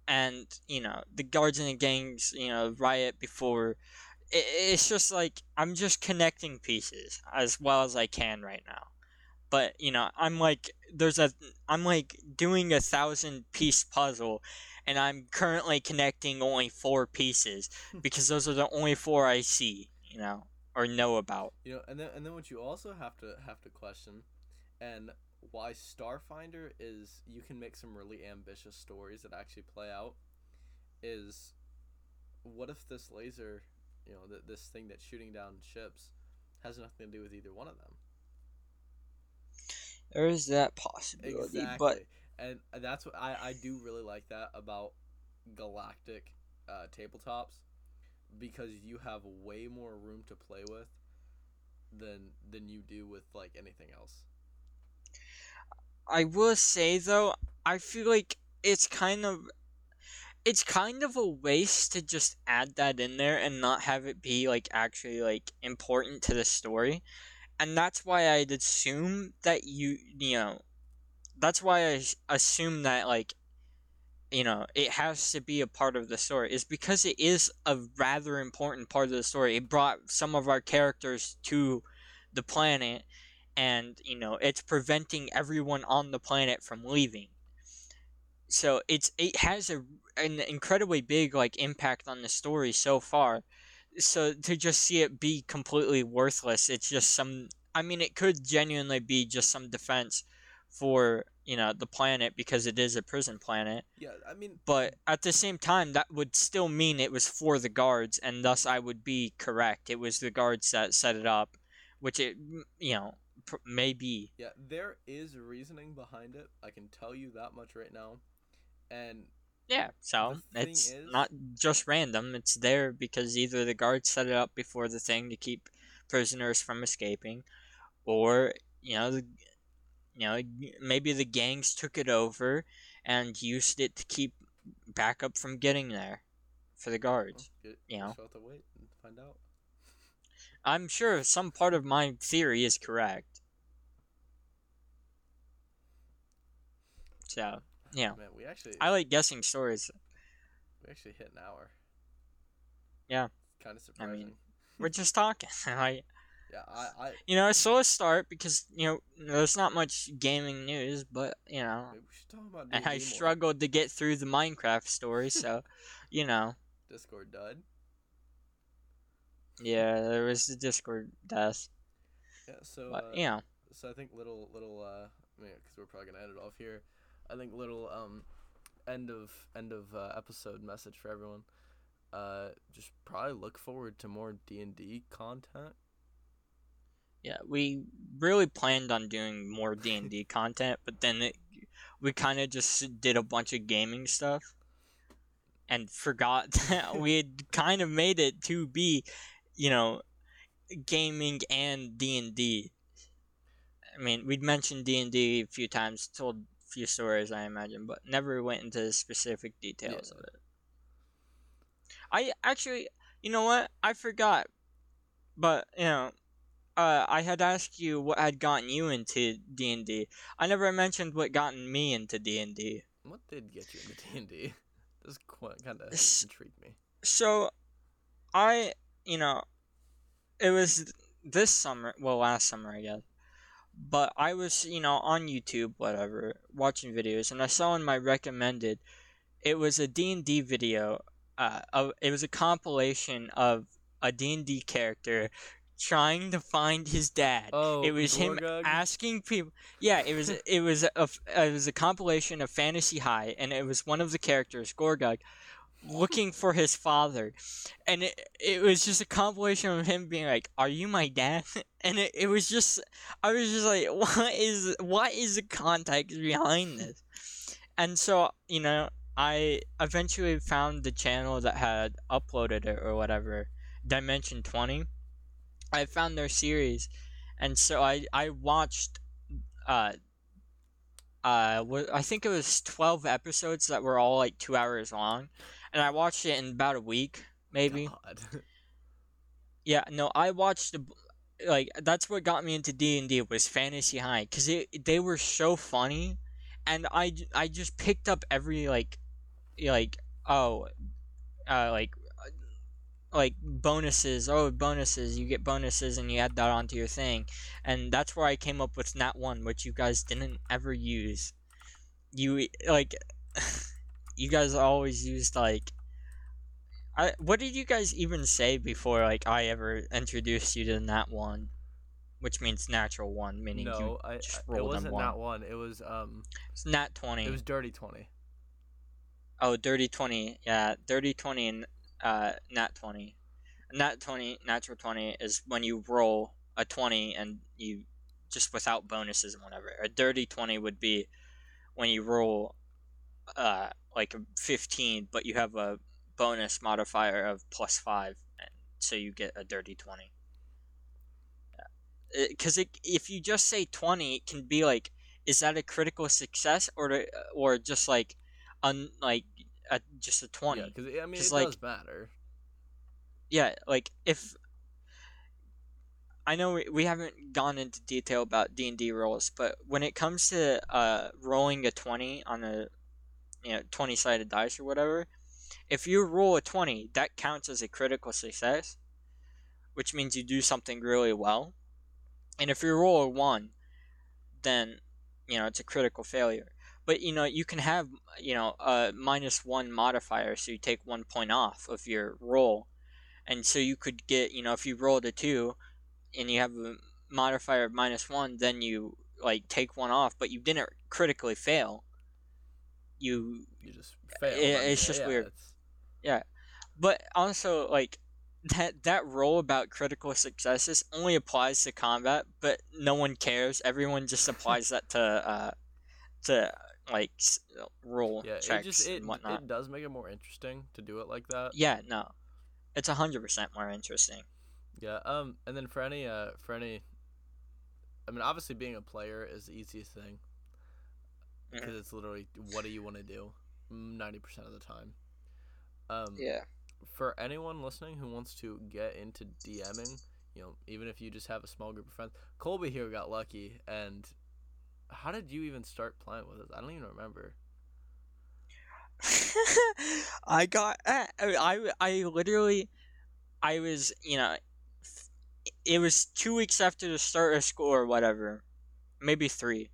and you know the guards and the gangs you know riot before it, it's just like i'm just connecting pieces as well as i can right now. But you know i'm like there's a i'm like doing a thousand piece puzzle and i'm currently connecting only four pieces hmm. because those are the only four i see you know or know about. You know, and then and then what you also have to have to question, and why Starfinder is you can make some really ambitious stories that actually play out, is, what if this laser, you know, th- this thing that's shooting down ships, has nothing to do with either one of them. there is that possibility Exactly. but and that's what I, I do really like that about galactic uh, tabletops because you have way more room to play with than than you do with like anything else. I will say though, I feel like it's kind of it's kind of a waste to just add that in there and not have it be like actually like important to the story. And that's why I'd assume that you you know that's why I assume that like you know it has to be a part of the story is because it is a rather important part of the story. It brought some of our characters to the planet and you know it's preventing everyone on the planet from leaving. So it's it has a an incredibly big like impact on the story so far. So to just see it be completely worthless it's just some i mean it could genuinely be just some defense for you know the planet because it is a prison planet. Yeah, I mean, but at the same time that would still mean it was for the guards and thus i would be correct. It was the guards that set it up which it you know pr- may be yeah, there is reasoning behind it. I can tell you that much right now. And yeah so it's is- not just random it's there because either the guards set it up before the thing to keep prisoners from escaping or you know the, you know maybe the gangs took it over and used it to keep backup from getting there for the guards well, get, You know. have to wait and find out. I'm sure some part of my theory is correct. So, yeah. Man, we actually I like guessing stories. we actually hit an hour. Yeah. Kind of surprising. I mean. We're just talking. (laughs) I, yeah, I, I you know, I saw a slow start because, you know, there's not much gaming news, but, you know, we should talk about and (laughs) I struggled to get through the Minecraft story, so, (laughs) you know, Discord dud. Yeah, there was the Discord death. Yeah, so But, uh, know, so I think little little uh, I mean, because we're probably gonna end it off here. I think little um, end of end of uh, episode message for everyone. Uh, just probably look forward to more D and D content. Yeah, we really planned on doing more D and D (laughs) content, but then it, we kind of just did a bunch of gaming stuff, and forgot (laughs) that we had kind of made it to be, you know, gaming and D and D. I mean, we'd mentioned D and D a few times, told a few stories, I imagine, but never went into the specific details Yeah. of it. I actually, you know what? I forgot, but you know, uh, I had asked you what had gotten you into D and D. I never mentioned what gotten me into D and D. What did get you into D and D? (laughs) This kind of intrigued me. So, I, you know, it was this summer. Well, last summer, I guess. But I was, you know, on YouTube, whatever, watching videos, and I saw in my recommended, it was a D and D video. Uh, of, it was a compilation of a D and D character trying to find his dad. Oh, it was him asking people. Yeah, it was it was a it was a compilation of Fantasy High, and it was one of the characters, Gorgug, looking for his father, and it it was just a compilation of him being like, "Are you my dad?" (laughs) And it, it was just I was just like, (laughs) "What is what is the context behind this?" And so you know, I eventually found the channel that had uploaded it or whatever, Dimension Twenty. I found their series, and so I I watched uh uh I think it was 12 episodes that were all like 2 hours long and I watched it in about a week maybe. (laughs) Yeah, no, I watched the like that's what got me into D&D was Fantasy High it they were so funny and I I just picked up every like like oh uh like uh, like bonuses oh bonuses you get bonuses and you add that onto your thing and that's where I came up with Nat 1 which you guys didn't ever use you like (laughs) you guys always used like I what did you guys even say before like I ever introduced you to Nat 1 which means natural 1 meaning no, you I, just I it rolled on wasn't one. not one. It was um it's Nat 20 it was dirty 20. Oh, dirty twenty. Yeah, dirty twenty and uh, nat twenty. Nat twenty, natural twenty is when you roll a twenty and you just without bonuses and whatever. A dirty twenty would be when you roll uh like a fifteen, but you have a bonus modifier of plus five, and so you get a dirty twenty. Because it, if you just say twenty, it can be like, is that a critical success or to, or just like un like a, just a 20 Yeah, because I mean it like- does matter. yeah like if i know we, we haven't gone into detail about d&d rolls but when it comes to uh rolling a 20 on a you know 20 sided dice or whatever if you roll a 20 that counts as a critical success which means you do something really well. And if you roll a 1 then you know it's a critical failure. But you know you can have you know a minus one modifier so you take one point off of your roll. And so you could get you know if you rolled a two and you have a modifier of minus one then you like take one off but you didn't critically fail you You just fail. it- it's just yeah, weird. it's- but also like (laughs) that that rule about critical successes only applies to combat but no one cares everyone just (laughs) applies that to uh to like roll Yeah, checks it just it, and whatnot it does make it more interesting to do it like that. yeah no it's a hundred percent more interesting Yeah. Um. And then for any uh for any, I mean, obviously being a player is the easiest thing. Mhm. Because it's literally what do you want to do, ninety percent of the time. Um. yeah For anyone listening who wants to get into DMing, you know, even if you just have a small group of friends, Colby here got lucky. And how did you even start playing with us? I don't even remember. (laughs) I got uh, I I literally I was you know it was two weeks after the start of school or whatever maybe three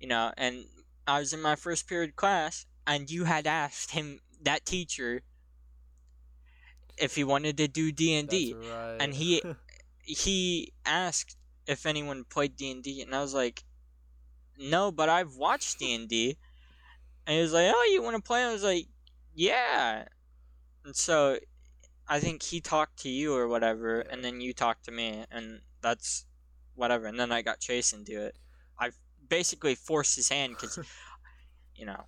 you know and I was in my first period class and you had asked him that teacher if he wanted to do D and D and he- he asked if anyone played D and D, and I was like, "No, but I've watched D and D." And he was like, "Oh, you want to play?" I was like, "Yeah." And so, I think he talked to you or whatever, and then you talked to me, and that's whatever. And then I got Chase into it. Basically forced his hand because, (laughs) you know,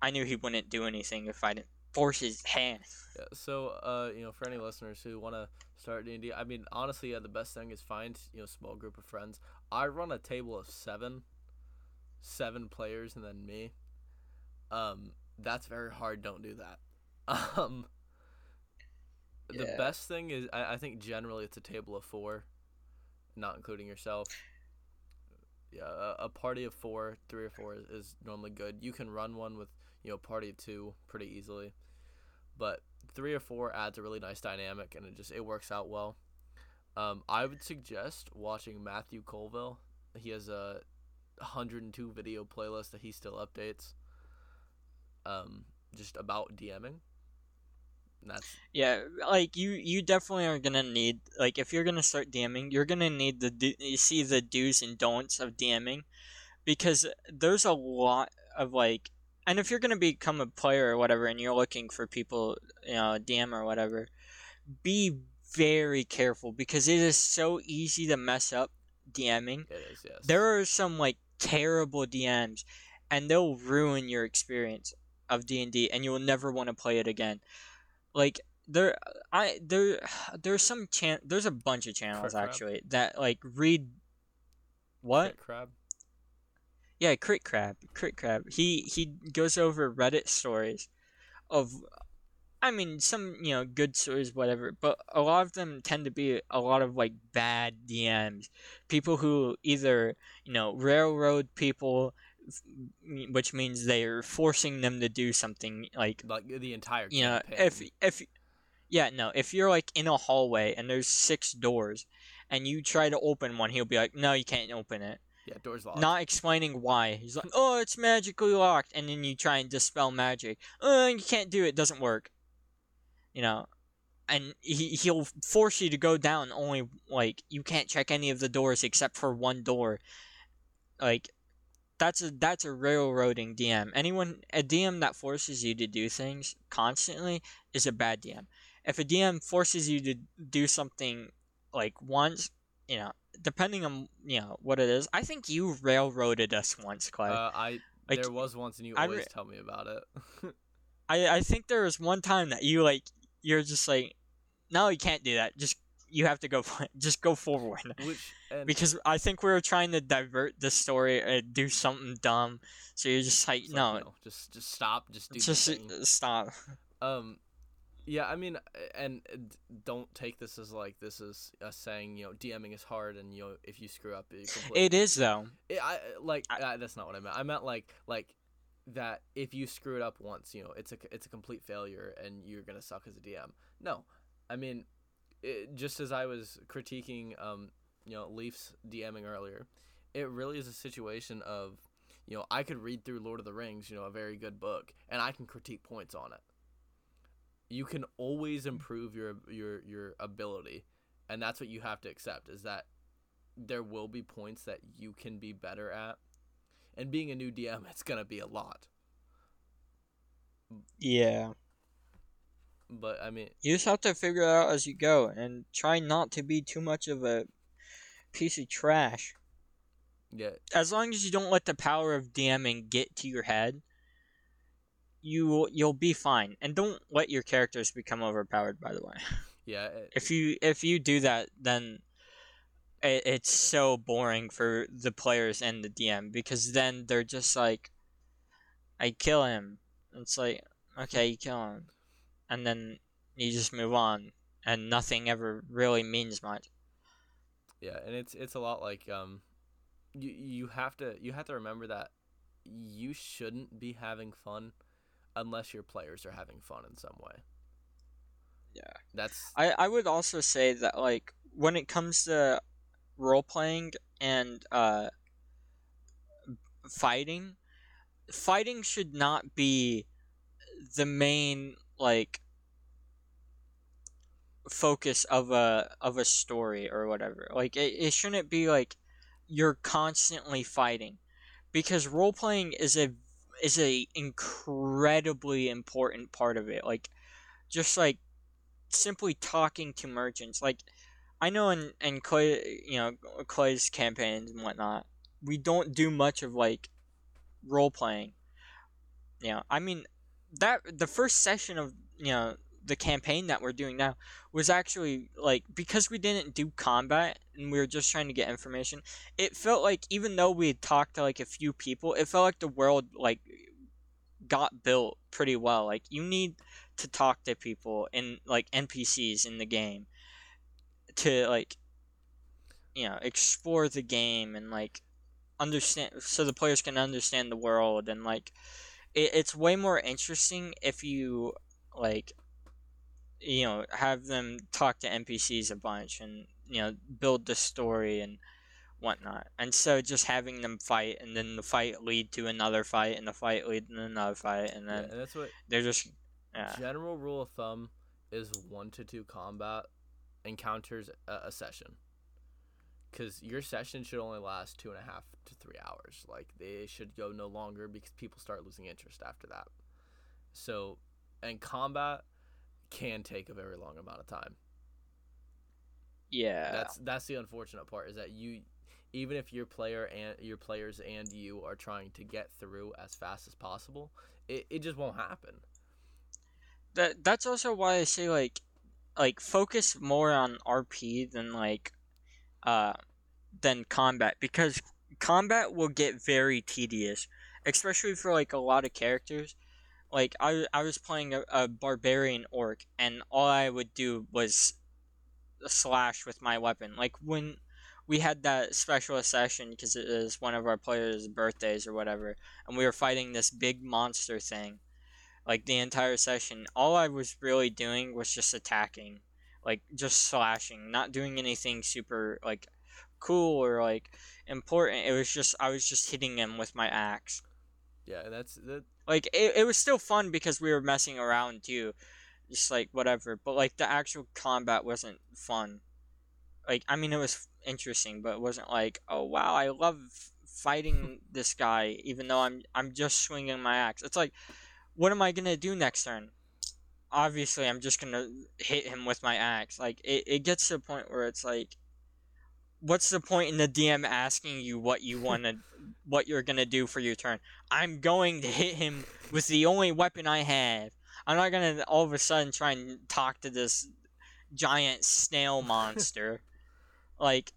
I knew he wouldn't do anything if I didn't force his hand. Yeah, so uh, you know, for any listeners who want to start D and I mean, honestly, yeah, the best thing is find you know small group of friends. I run a table of seven, seven players, and then me. Um, that's very hard. Don't do that. (laughs) Um, the Yeah. best thing is, I, I think generally it's a table of four, not including yourself. A party of four, three or four is, is normally good. You can run one with you know party of two pretty easily, but three or four adds a really nice dynamic and it just it works out well. Um, I would suggest watching Matthew Colville. He has a 102 video playlist that he still updates. Um, just about DMing. That's Yeah, like you, you definitely are gonna need like if you're gonna start DMing, you're gonna need the do- you see the do's and don'ts of DMing, because there's a lot of like, and if you're gonna become a player or whatever, and you're looking for people, you know, DM or whatever, be very careful because it is so easy to mess up DMing. it is yes. There are some like terrible DMs, and they'll ruin your experience of D and D, and you will never want to play it again. Like there, I there, there's some chan. There's a bunch of channels Crit Crab? actually that like read. What? Crit crab. Yeah, Crit Crab. Crit Crab. He he goes over Reddit stories of I mean some, you know, good stories whatever, but a lot of them tend to be a lot of like bad DMs. People who either, you know, railroad people which means they're forcing them to do something like like the entire you know campaign. if if yeah no if you're like in a hallway and there's six doors and you try to open one he'll be like no you can't open it. Yeah doors locked. not explaining why. He's like oh it's magically locked. And then you try and dispel magic. Oh you can't do it, it. Doesn't work. You know? And he, he'll force you to go down only like you can't check any of the doors except for one door. Like that's a that's a railroading DM. Anyone a DM that forces you to do things constantly is a bad DM. If a DM forces you to do something like once, you know, depending on you know what it is, I think you railroaded us once, Clay. Uh, I Like, there was once, and you always re- tell me about it. (laughs) I I think there was one time that you like you're just like, no, you can't do that. Just you have to go (laughs) just go forward. Which and Because I think we were trying to divert the story and do something dumb. So you're just like, like, no, just just stop, just do just thing. stop. Um, yeah, I mean, and uh, don't take this as like this is us saying you know DMing is hard, and you know if you screw up, you. It is though. It, I like I- uh, that's not what I meant. I meant like like that if you screw it up once, you know, it's a it's a complete failure, and you're gonna suck as a DM. No, I mean, it, just as I was critiquing, um, you know, Leafs DMing earlier, it really is a situation of, you know, I could read through Lord of the Rings, you know, a very good book, and I can critique points on it. You can always improve your your your ability, and that's what you have to accept is that there will be points that you can be better at. And being a new DM, (laughs) it's gonna be a lot. Yeah. But I mean, You just have to figure it out as you go and try not to be too much of a piece of trash. yeah, As long as you don't let the power of DMing get to your head, you you'll be fine. And don't let your characters become overpowered by the way. (laughs) yeah, it- If you if you do that then it, it's so boring for the players and the DM because then they're just like I kill him. It's like okay, you kill him. And then you just move on and nothing ever really means much. yeah, and it's it's a lot like um, you you have to you have to remember that you shouldn't be having fun unless your players are having fun in some way. Yeah. That's I, I would also say that like when it comes to role playing and uh fighting fighting should not be the main like focus of a of a story or whatever like it, it shouldn't be like you're constantly fighting because role playing is a is a incredibly important part of it like just like simply talking to merchants. Like I know in in Clay, you know Clay's campaigns and whatnot, we don't do much of like role playing. Know, I mean that the first session of you know the campaign that we're doing now was actually like because we didn't do combat and we were just trying to get information. It felt like even though we had talked to like a few people, it felt like the world like got built pretty well. Like you need to talk to people and like NPCs in the game to like you know explore the game and like understand so the players can understand the world and like it, it's way more interesting if you like you know have them talk to npcs a bunch and you know build the story and whatnot. And so just having them fight and then the fight lead to another fight and the fight lead to another fight and yeah, then and that's what they're just yeah. general rule of thumb is one to two combat encounters a, a session. Because your session should only last two and a half to three hours. Like they should go no longer because people start losing interest after that. So and combat can take a very long amount of time. Yeah. That's that's the unfortunate part is that you even if your player and your players and you are trying to get through as fast as possible it, it just won't happen. That that's also why I say like like focus more on RP than like uh than combat because combat will get very tedious, especially for like a lot of characters. Like I, I was playing a, a barbarian orc, and all I would do was slash with my weapon. Like when we had that special session because it was one of our players' birthdays or whatever, and we were fighting this big monster thing. Like the entire session, all I was really doing was just attacking, like just slashing, not doing anything super like cool or like important. It was just I was just hitting him with my axe. Yeah, that's that. Like it, it was still fun because we were messing around too, just like whatever. But like the actual combat wasn't fun. Like I mean, it was interesting, but it wasn't like oh wow, I love fighting (laughs) this guy, even though I'm I'm just swinging my axe. It's like, what am I gonna do next turn? Obviously, I'm just gonna hit him with my axe. Like it, it gets to a point where it's like, what's the point in the DM asking you what you (laughs) want to, what you're gonna do for your turn? I'm going to hit him with the only weapon I have. I'm not gonna all of a sudden try and talk to this giant snail (laughs) monster. like,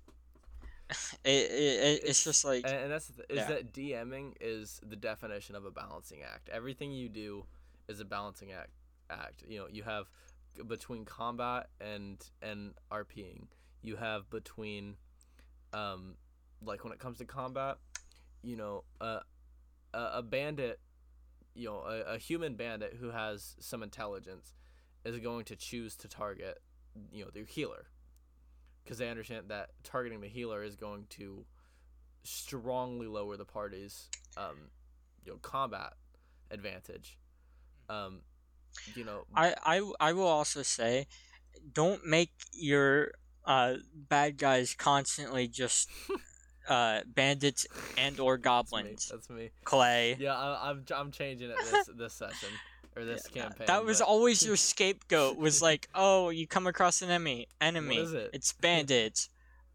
(laughs) it, it, it's just like and, and that's th- is yeah. that DMing is the definition of a balancing act. Everything you do is a balancing act. Act. You know, you have between combat and and RPing. You have between, um, like when it comes to combat, you know, uh, a a bandit, you know, a, a human bandit who has some intelligence, is going to choose to target, you know, their healer because they understand that targeting the healer is going to strongly lower the party's um, you know combat advantage. Um, you know, I, I I will also say, don't make your uh bad guys constantly just (laughs) uh bandits and or that's me. goblins. That's me. Clay. Yeah, I, I'm I'm changing it this this session or this Yeah, campaign. That was but- always your (laughs) scapegoat. Was like, oh, you come across an enemy. Enemy. is it? It's bandits,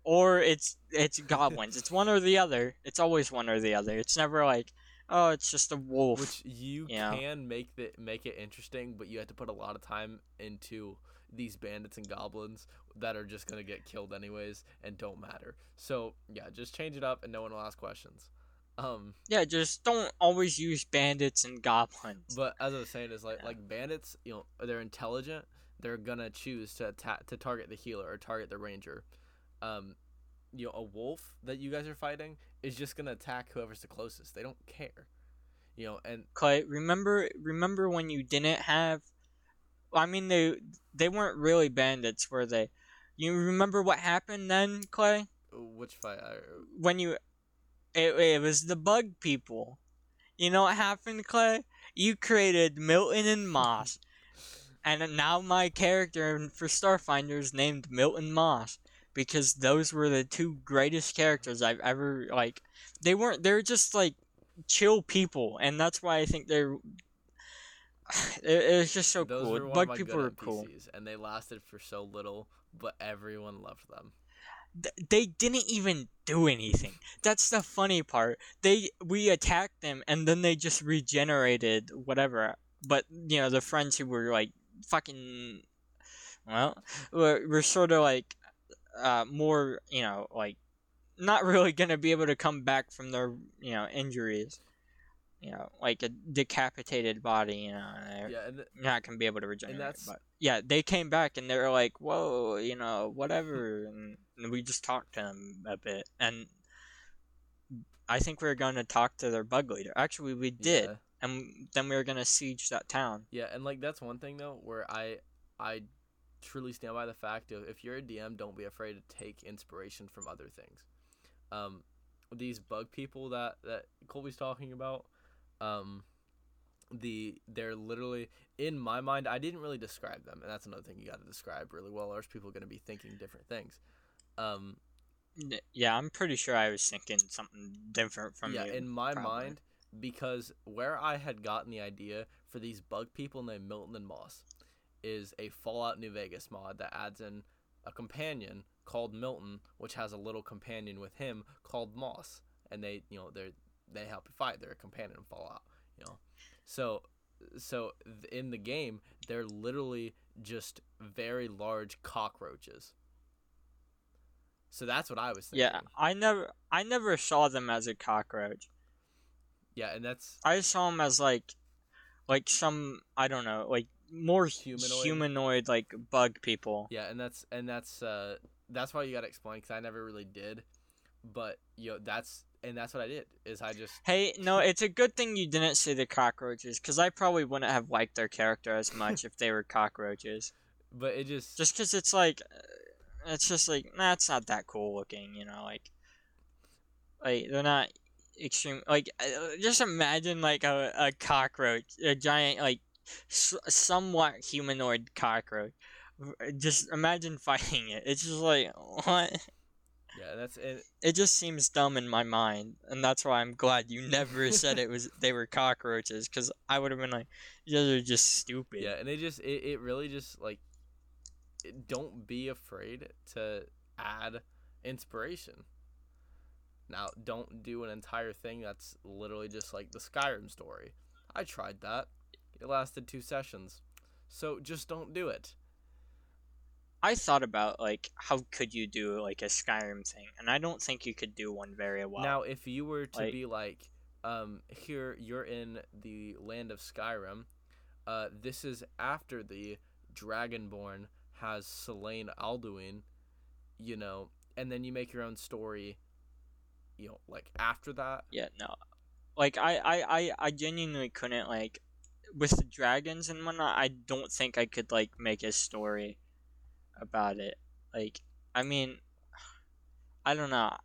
or it's it's goblins. it's one or the other. It's always one or the other. It's never like, oh, it's just a wolf. which you Yeah. can make the make it interesting, but you have to put a lot of time into these bandits and goblins that are just gonna get killed anyways and don't matter. So yeah, just change it up and no one will ask questions. Um, yeah, just don't always use bandits and goblins. but as I was saying, is like Yeah. like bandits, you know, they're intelligent. They're gonna choose to attack to target the healer or target the ranger. Um, you know, a wolf that you guys are fighting is just gonna attack whoever's the closest. They don't care. You know, and Clay, remember remember when you didn't have I mean they they weren't really bandits, were they? You remember what happened then, Clay? which fight? I, When you it, it was the bug people. You know what happened, Clay? You created Milton and Moss. (laughs) and now my character for Starfinder is named Milton Moss because those were the two greatest characters I've ever like they weren't they're just like chill people and that's why I think they're (sighs) it, it was just so Those cool. Bug people were cool. And they lasted for so little, but everyone loved them. Th- they didn't even do anything. That's the funny part. They we attacked them and then they just regenerated whatever. But you know the friends who were like fucking, well, were, were sort of like uh, more you know like not really gonna be able to come back from their you know injuries. You know, like a decapitated body. You know, and they're Yeah, and not gonna be able to regenerate. but yeah, they came back and they were like, "Whoa, you know, whatever," (laughs) and, and we just talked to them a bit, and I think we were going to talk to their bug leader. Actually, we did, Yeah. and then we were gonna siege that town. Yeah, and like that's one thing though where I I truly stand by the fact of if you're a DM, don't be afraid to take inspiration from other things. Um, these bug people that that Colby's talking about, um, the they're literally in my mind. I didn't really describe them, and that's another thing you got to describe really well, or else people are gonna be thinking different things. Um, Yeah, I'm pretty sure I was thinking something different from yeah, you. in my probably. mind, because where I had gotten the idea for these bug people named Milton and Moss is a Fallout New Vegas mod that adds in a companion called Milton, which has a little companion with him called Moss, and they, you know, they they help you fight. They're a companion in Fallout, you know. So, so in the game, they're literally just very large cockroaches. So that's what I was thinking. Yeah, I never I never saw them as a cockroach. Yeah, and that's I saw them as like like some I don't know, like more Humanoid? humanoid, like bug people. yeah, and that's and that's uh that's why you got to explain because I never really did, but you know that's and that's what I did is I just Hey, no, it's a good thing you didn't say the cockroaches cuz I probably wouldn't have liked their character as much if they were cockroaches. but it just Just cuz it's like uh, it's just like nah, it's not that cool looking, you know, like like they're not extreme like uh, just imagine like a, a cockroach, a giant like s- somewhat humanoid cockroach. Just imagine (laughs) fighting it. It's just like what? Yeah that's it. It just seems dumb in my mind, and that's why I'm glad you never (laughs) said it was they were cockroaches, because I would have been like, you guys are just stupid. yeah and it just it, it really just like it, don't be afraid to add inspiration. Now, don't do an entire thing that's literally just like the Skyrim story. I tried that. It lasted two sessions. So just don't do it. I thought about like how could you do like a Skyrim thing, and I don't think you could do one very well. Now, if you were to like- be like, um, here you're in the land of Skyrim, uh, this is after the Dragonborn has slain Alduin, you know, and then you make your own story, you know, like after that. yeah, no, like I, I, I, I genuinely couldn't like with the dragons and whatnot. I don't think I could like make a story about it. Like, I mean, I don't know.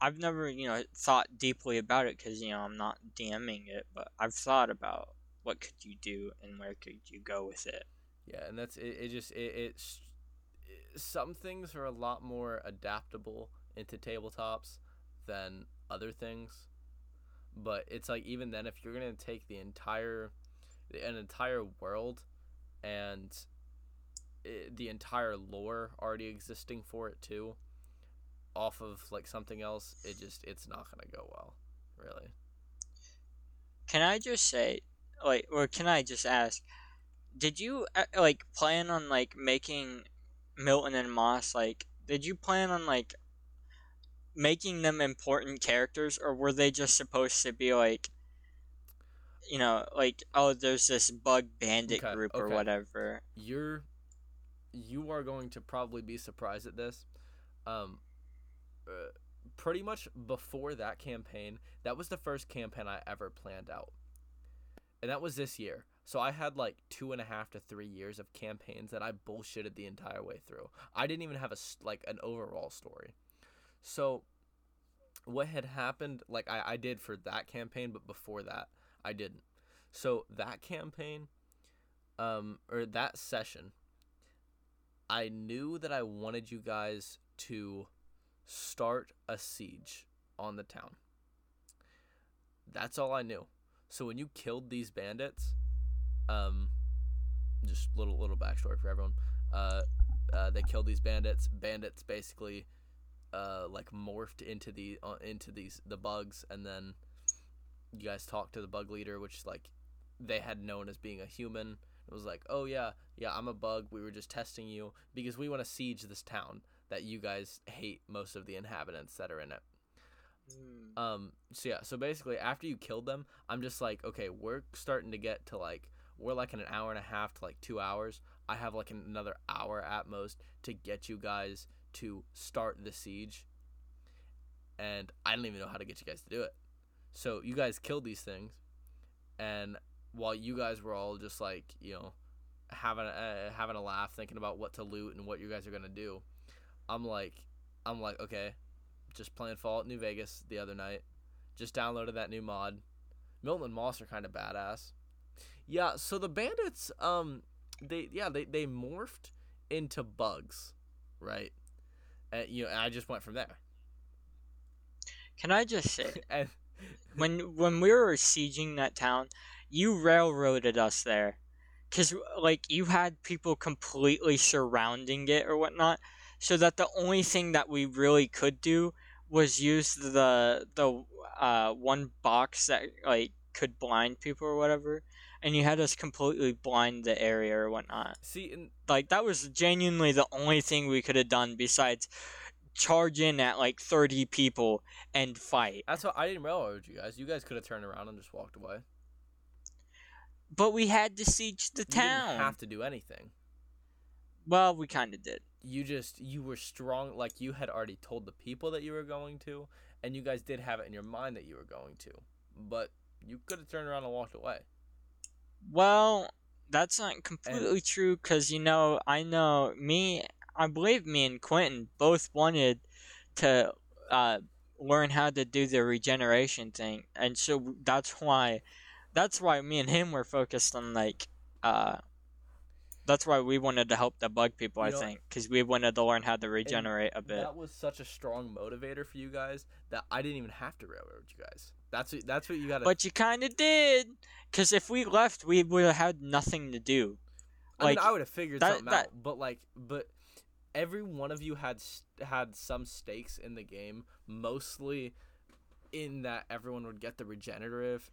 I've never, you know, thought deeply about it because you know I'm not DMing it, but I've thought about what could you do and where could you go with it. Yeah, and that's it. It just it, it's some things are a lot more adaptable into tabletops than other things, but it's like even then, if you're gonna take the entire an entire world and i the entire lore already existing for it too, off of like something else, it just it's not gonna go well, really. Can I just say, like, or can I just ask, did you uh, like plan on like making Milton and Moss like? Did you plan on like making them important characters, or were they just supposed to be like, you know, like oh, there's this bug bandit Okay, group or okay. whatever? you're you are going to probably be surprised at this. Um uh, pretty much before that campaign that was the first campaign i ever planned out. And that was this year. So i had like two and a half to three years of campaigns that i bullshitted the entire way through. I didn't even have a like an overall story. So what had happened like i, I did for that campaign but before that i didn't. So that campaign um or that session I knew that I wanted you guys to start a siege on the town. That's all I knew. So when you killed these bandits, um, just little little backstory for everyone. Uh, uh, they killed these bandits. Bandits basically, uh, like morphed into the uh, into these the bugs, and then you guys talked to the bug leader, which like they had known as being a human. It was like, oh yeah, yeah, I'm a bug. We were just testing you because we want to siege this town that you guys hate most of the inhabitants that are in it. Hmm. Um, so yeah, so basically after you killed them, I'm just like, okay, we're starting to get to like we're like in an hour and a half to like two hours. I have like another hour at most to get you guys to start the siege, and I don't even know how to get you guys to do it. So you guys killed these things, and while you guys were all just like you know having a, uh, having a laugh, thinking about what to loot and what you guys are gonna do, I'm like, I'm like, okay, just playing Fallout New Vegas the other night. Just downloaded that new mod. Milton and Moss are kind of badass. Yeah, so the bandits, um, they yeah they they morphed into bugs, right? And you know, and I just went from there. Can I just say, (laughs) And when when we were sieging that town, you railroaded us there, cause like you had people completely surrounding it or whatnot, so that the only thing that we really could do was use the the uh one box that like could blind people or whatever, and you had us completely blind the area or whatnot. see, and Like that was genuinely the only thing we could have done besides charge in at like 30 people and fight. That's what I didn't railroad you guys. You guys could have turned around and just walked away. But we had to siege the You town. didn't have to do anything. Well, we kind of did. You just you were strong. Like you had already told the people that you were going to, and you guys did have it in your mind that you were going to. But you could have turned around and walked away. Well, that's not completely true because, you know, I know me, I believe me and Quentin both wanted to uh, learn how to do the regeneration thing. And so that's why, that's why me and him were focused on, like, uh, that's why we wanted to help the bug people, You I know- think, because we wanted to learn how to regenerate a bit. That was such a strong motivator for you guys that I didn't even have to railroad you guys. That's what, that's what you got to. But you kind of did, because if we left, we would have had nothing to do. I mean, like, I would have figured that- something that- out. But like, but every one of you had had some stakes in the game, mostly in that everyone would get the regenerative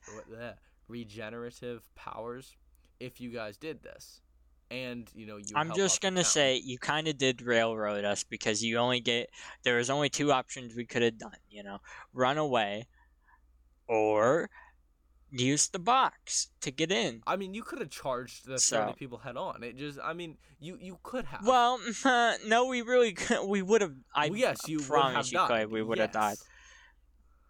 regenerative powers if you guys did this. And you know, you. I'm just gonna say you kind of did railroad us because you only get there was only two options we could have done. You know, run away, or use the box to get in. I mean, you could have charged the So- thirty people head on. It just, I mean, you you could have. Well, (laughs) no, we really could, we would have. I Well, yes, you would promise have you, died. Clay, we would have died.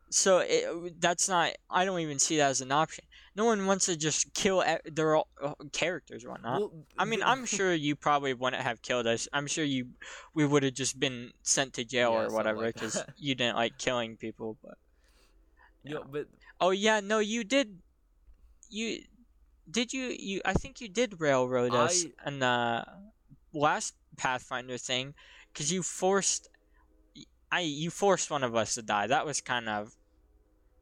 So it, that's not. I don't even see that as an option. No one wants to just kill their all, uh, characters, or whatnot. Well, I mean, I'm sure you probably wouldn't have killed us. I'm sure you, we would have just been sent to jail Yeah, or whatever because that. (laughs) you didn't like killing people. But you know, but oh yeah, no, you did. You did you you? I think you did railroad us I- in the last Pathfinder thing because you forced. I you forced one of us to die. That was kind of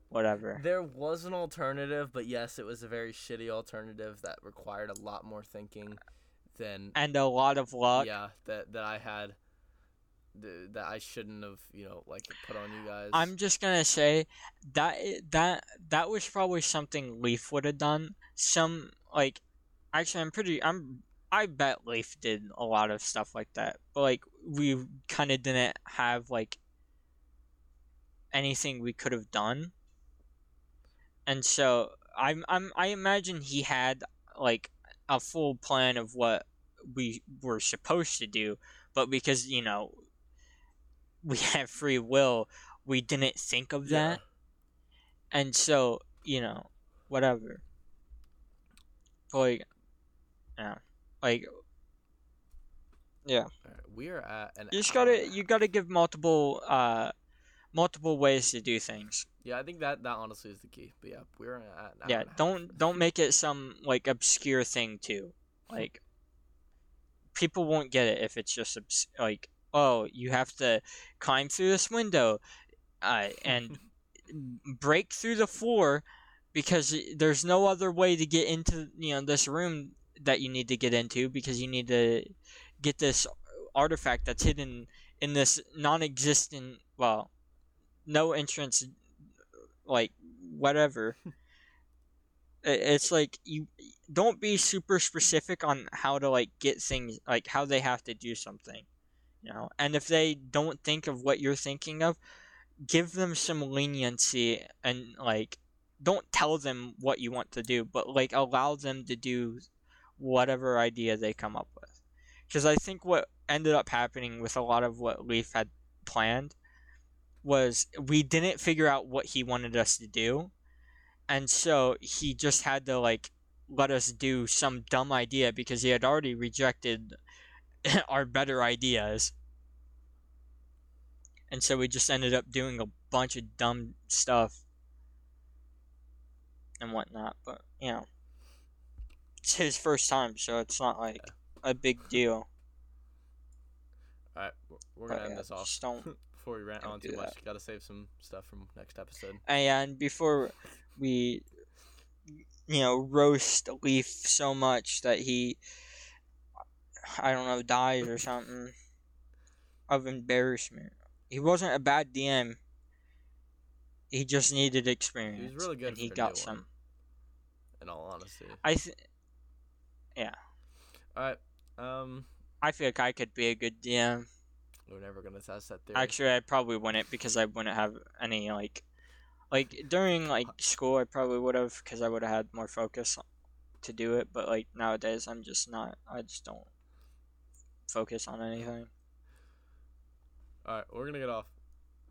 whatever. There was an alternative, but yes, it was a very shitty alternative that required a lot more thinking than And a lot of luck. yeah that that I had that I shouldn't have you know like put on you guys. I'm just gonna say that that that was probably something Leaf would have done. Some like, actually, I'm pretty. I'm. I bet Leaf did a lot of stuff like that, but like we kind of didn't have like anything we could have done, and so I'm. I'm. I imagine he had like a full plan of what we were supposed to do, but because you know we (laughs) have free will, we didn't think of Yeah. that. And so, you know, whatever. But like, yeah, like Alright, we are at an. you just hour gotta and you gotta give multiple uh multiple ways to do things. Yeah, I think that that honestly is the key. But yeah, we're at Yeah, and a half. don't don't make it some like obscure thing too. Like people won't get it if it's just obs- like oh you have to climb through this window uh, and (laughs) break through the floor because there's no other way to get into you know this room that you need to get into because you need to get this artifact that's hidden in this non-existent well no entrance like whatever. (laughs) It's like you don't be super specific on how to like get things like how they have to do something you know? And if they don't think of what you're thinking of give them some leniency and like don't tell them what you want to do but like allow them to do whatever idea they come up with. Because i think what ended up happening with a lot of what leaf had planned was we didn't figure out what he wanted us to do. And so he just had to like let us do some dumb idea because he had already rejected (laughs) our better ideas. And so we just ended up doing a bunch of dumb stuff and whatnot but you know it's his first time so it's not like a big deal. All right, we're- But gonna end yeah, this off. just don't (laughs) before we rant don't on too much. Got to save some stuff from next episode. and before we you know roast leaf so much that he i don't know dies or something of embarrassment he wasn't a bad dm he just needed experience He's really good. and he got some one, in all honesty. i th- All right. Um. i feel like i could be a good dm We're never gonna test that theory. Actually, I probably wouldn't because I wouldn't have any like, like during like school, I probably would have because I would have had more focus to do it. But like nowadays, I'm just not. I just don't focus on anything. All right, we're gonna get off.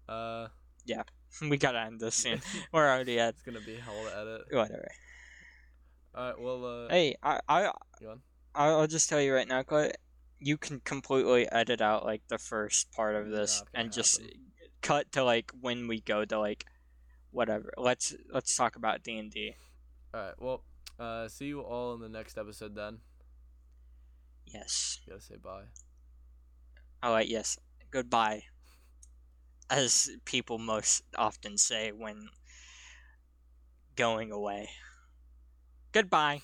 Uh, Yeah, (laughs) we gotta end this soon. (laughs) We're already at it's gonna be hell to edit. whatever. All right, well, uh, Hey, I I Go on. I'll I'll just tell you right now, Clay. You can completely edit out like the first part of this and just happen. cut to like when we go to like whatever. Let's let's talk about D and D. all right, well, uh, see you all in the next episode. Then Yes. you gotta say bye. All right. Yes. Goodbye. As people most often say when going away. Goodbye.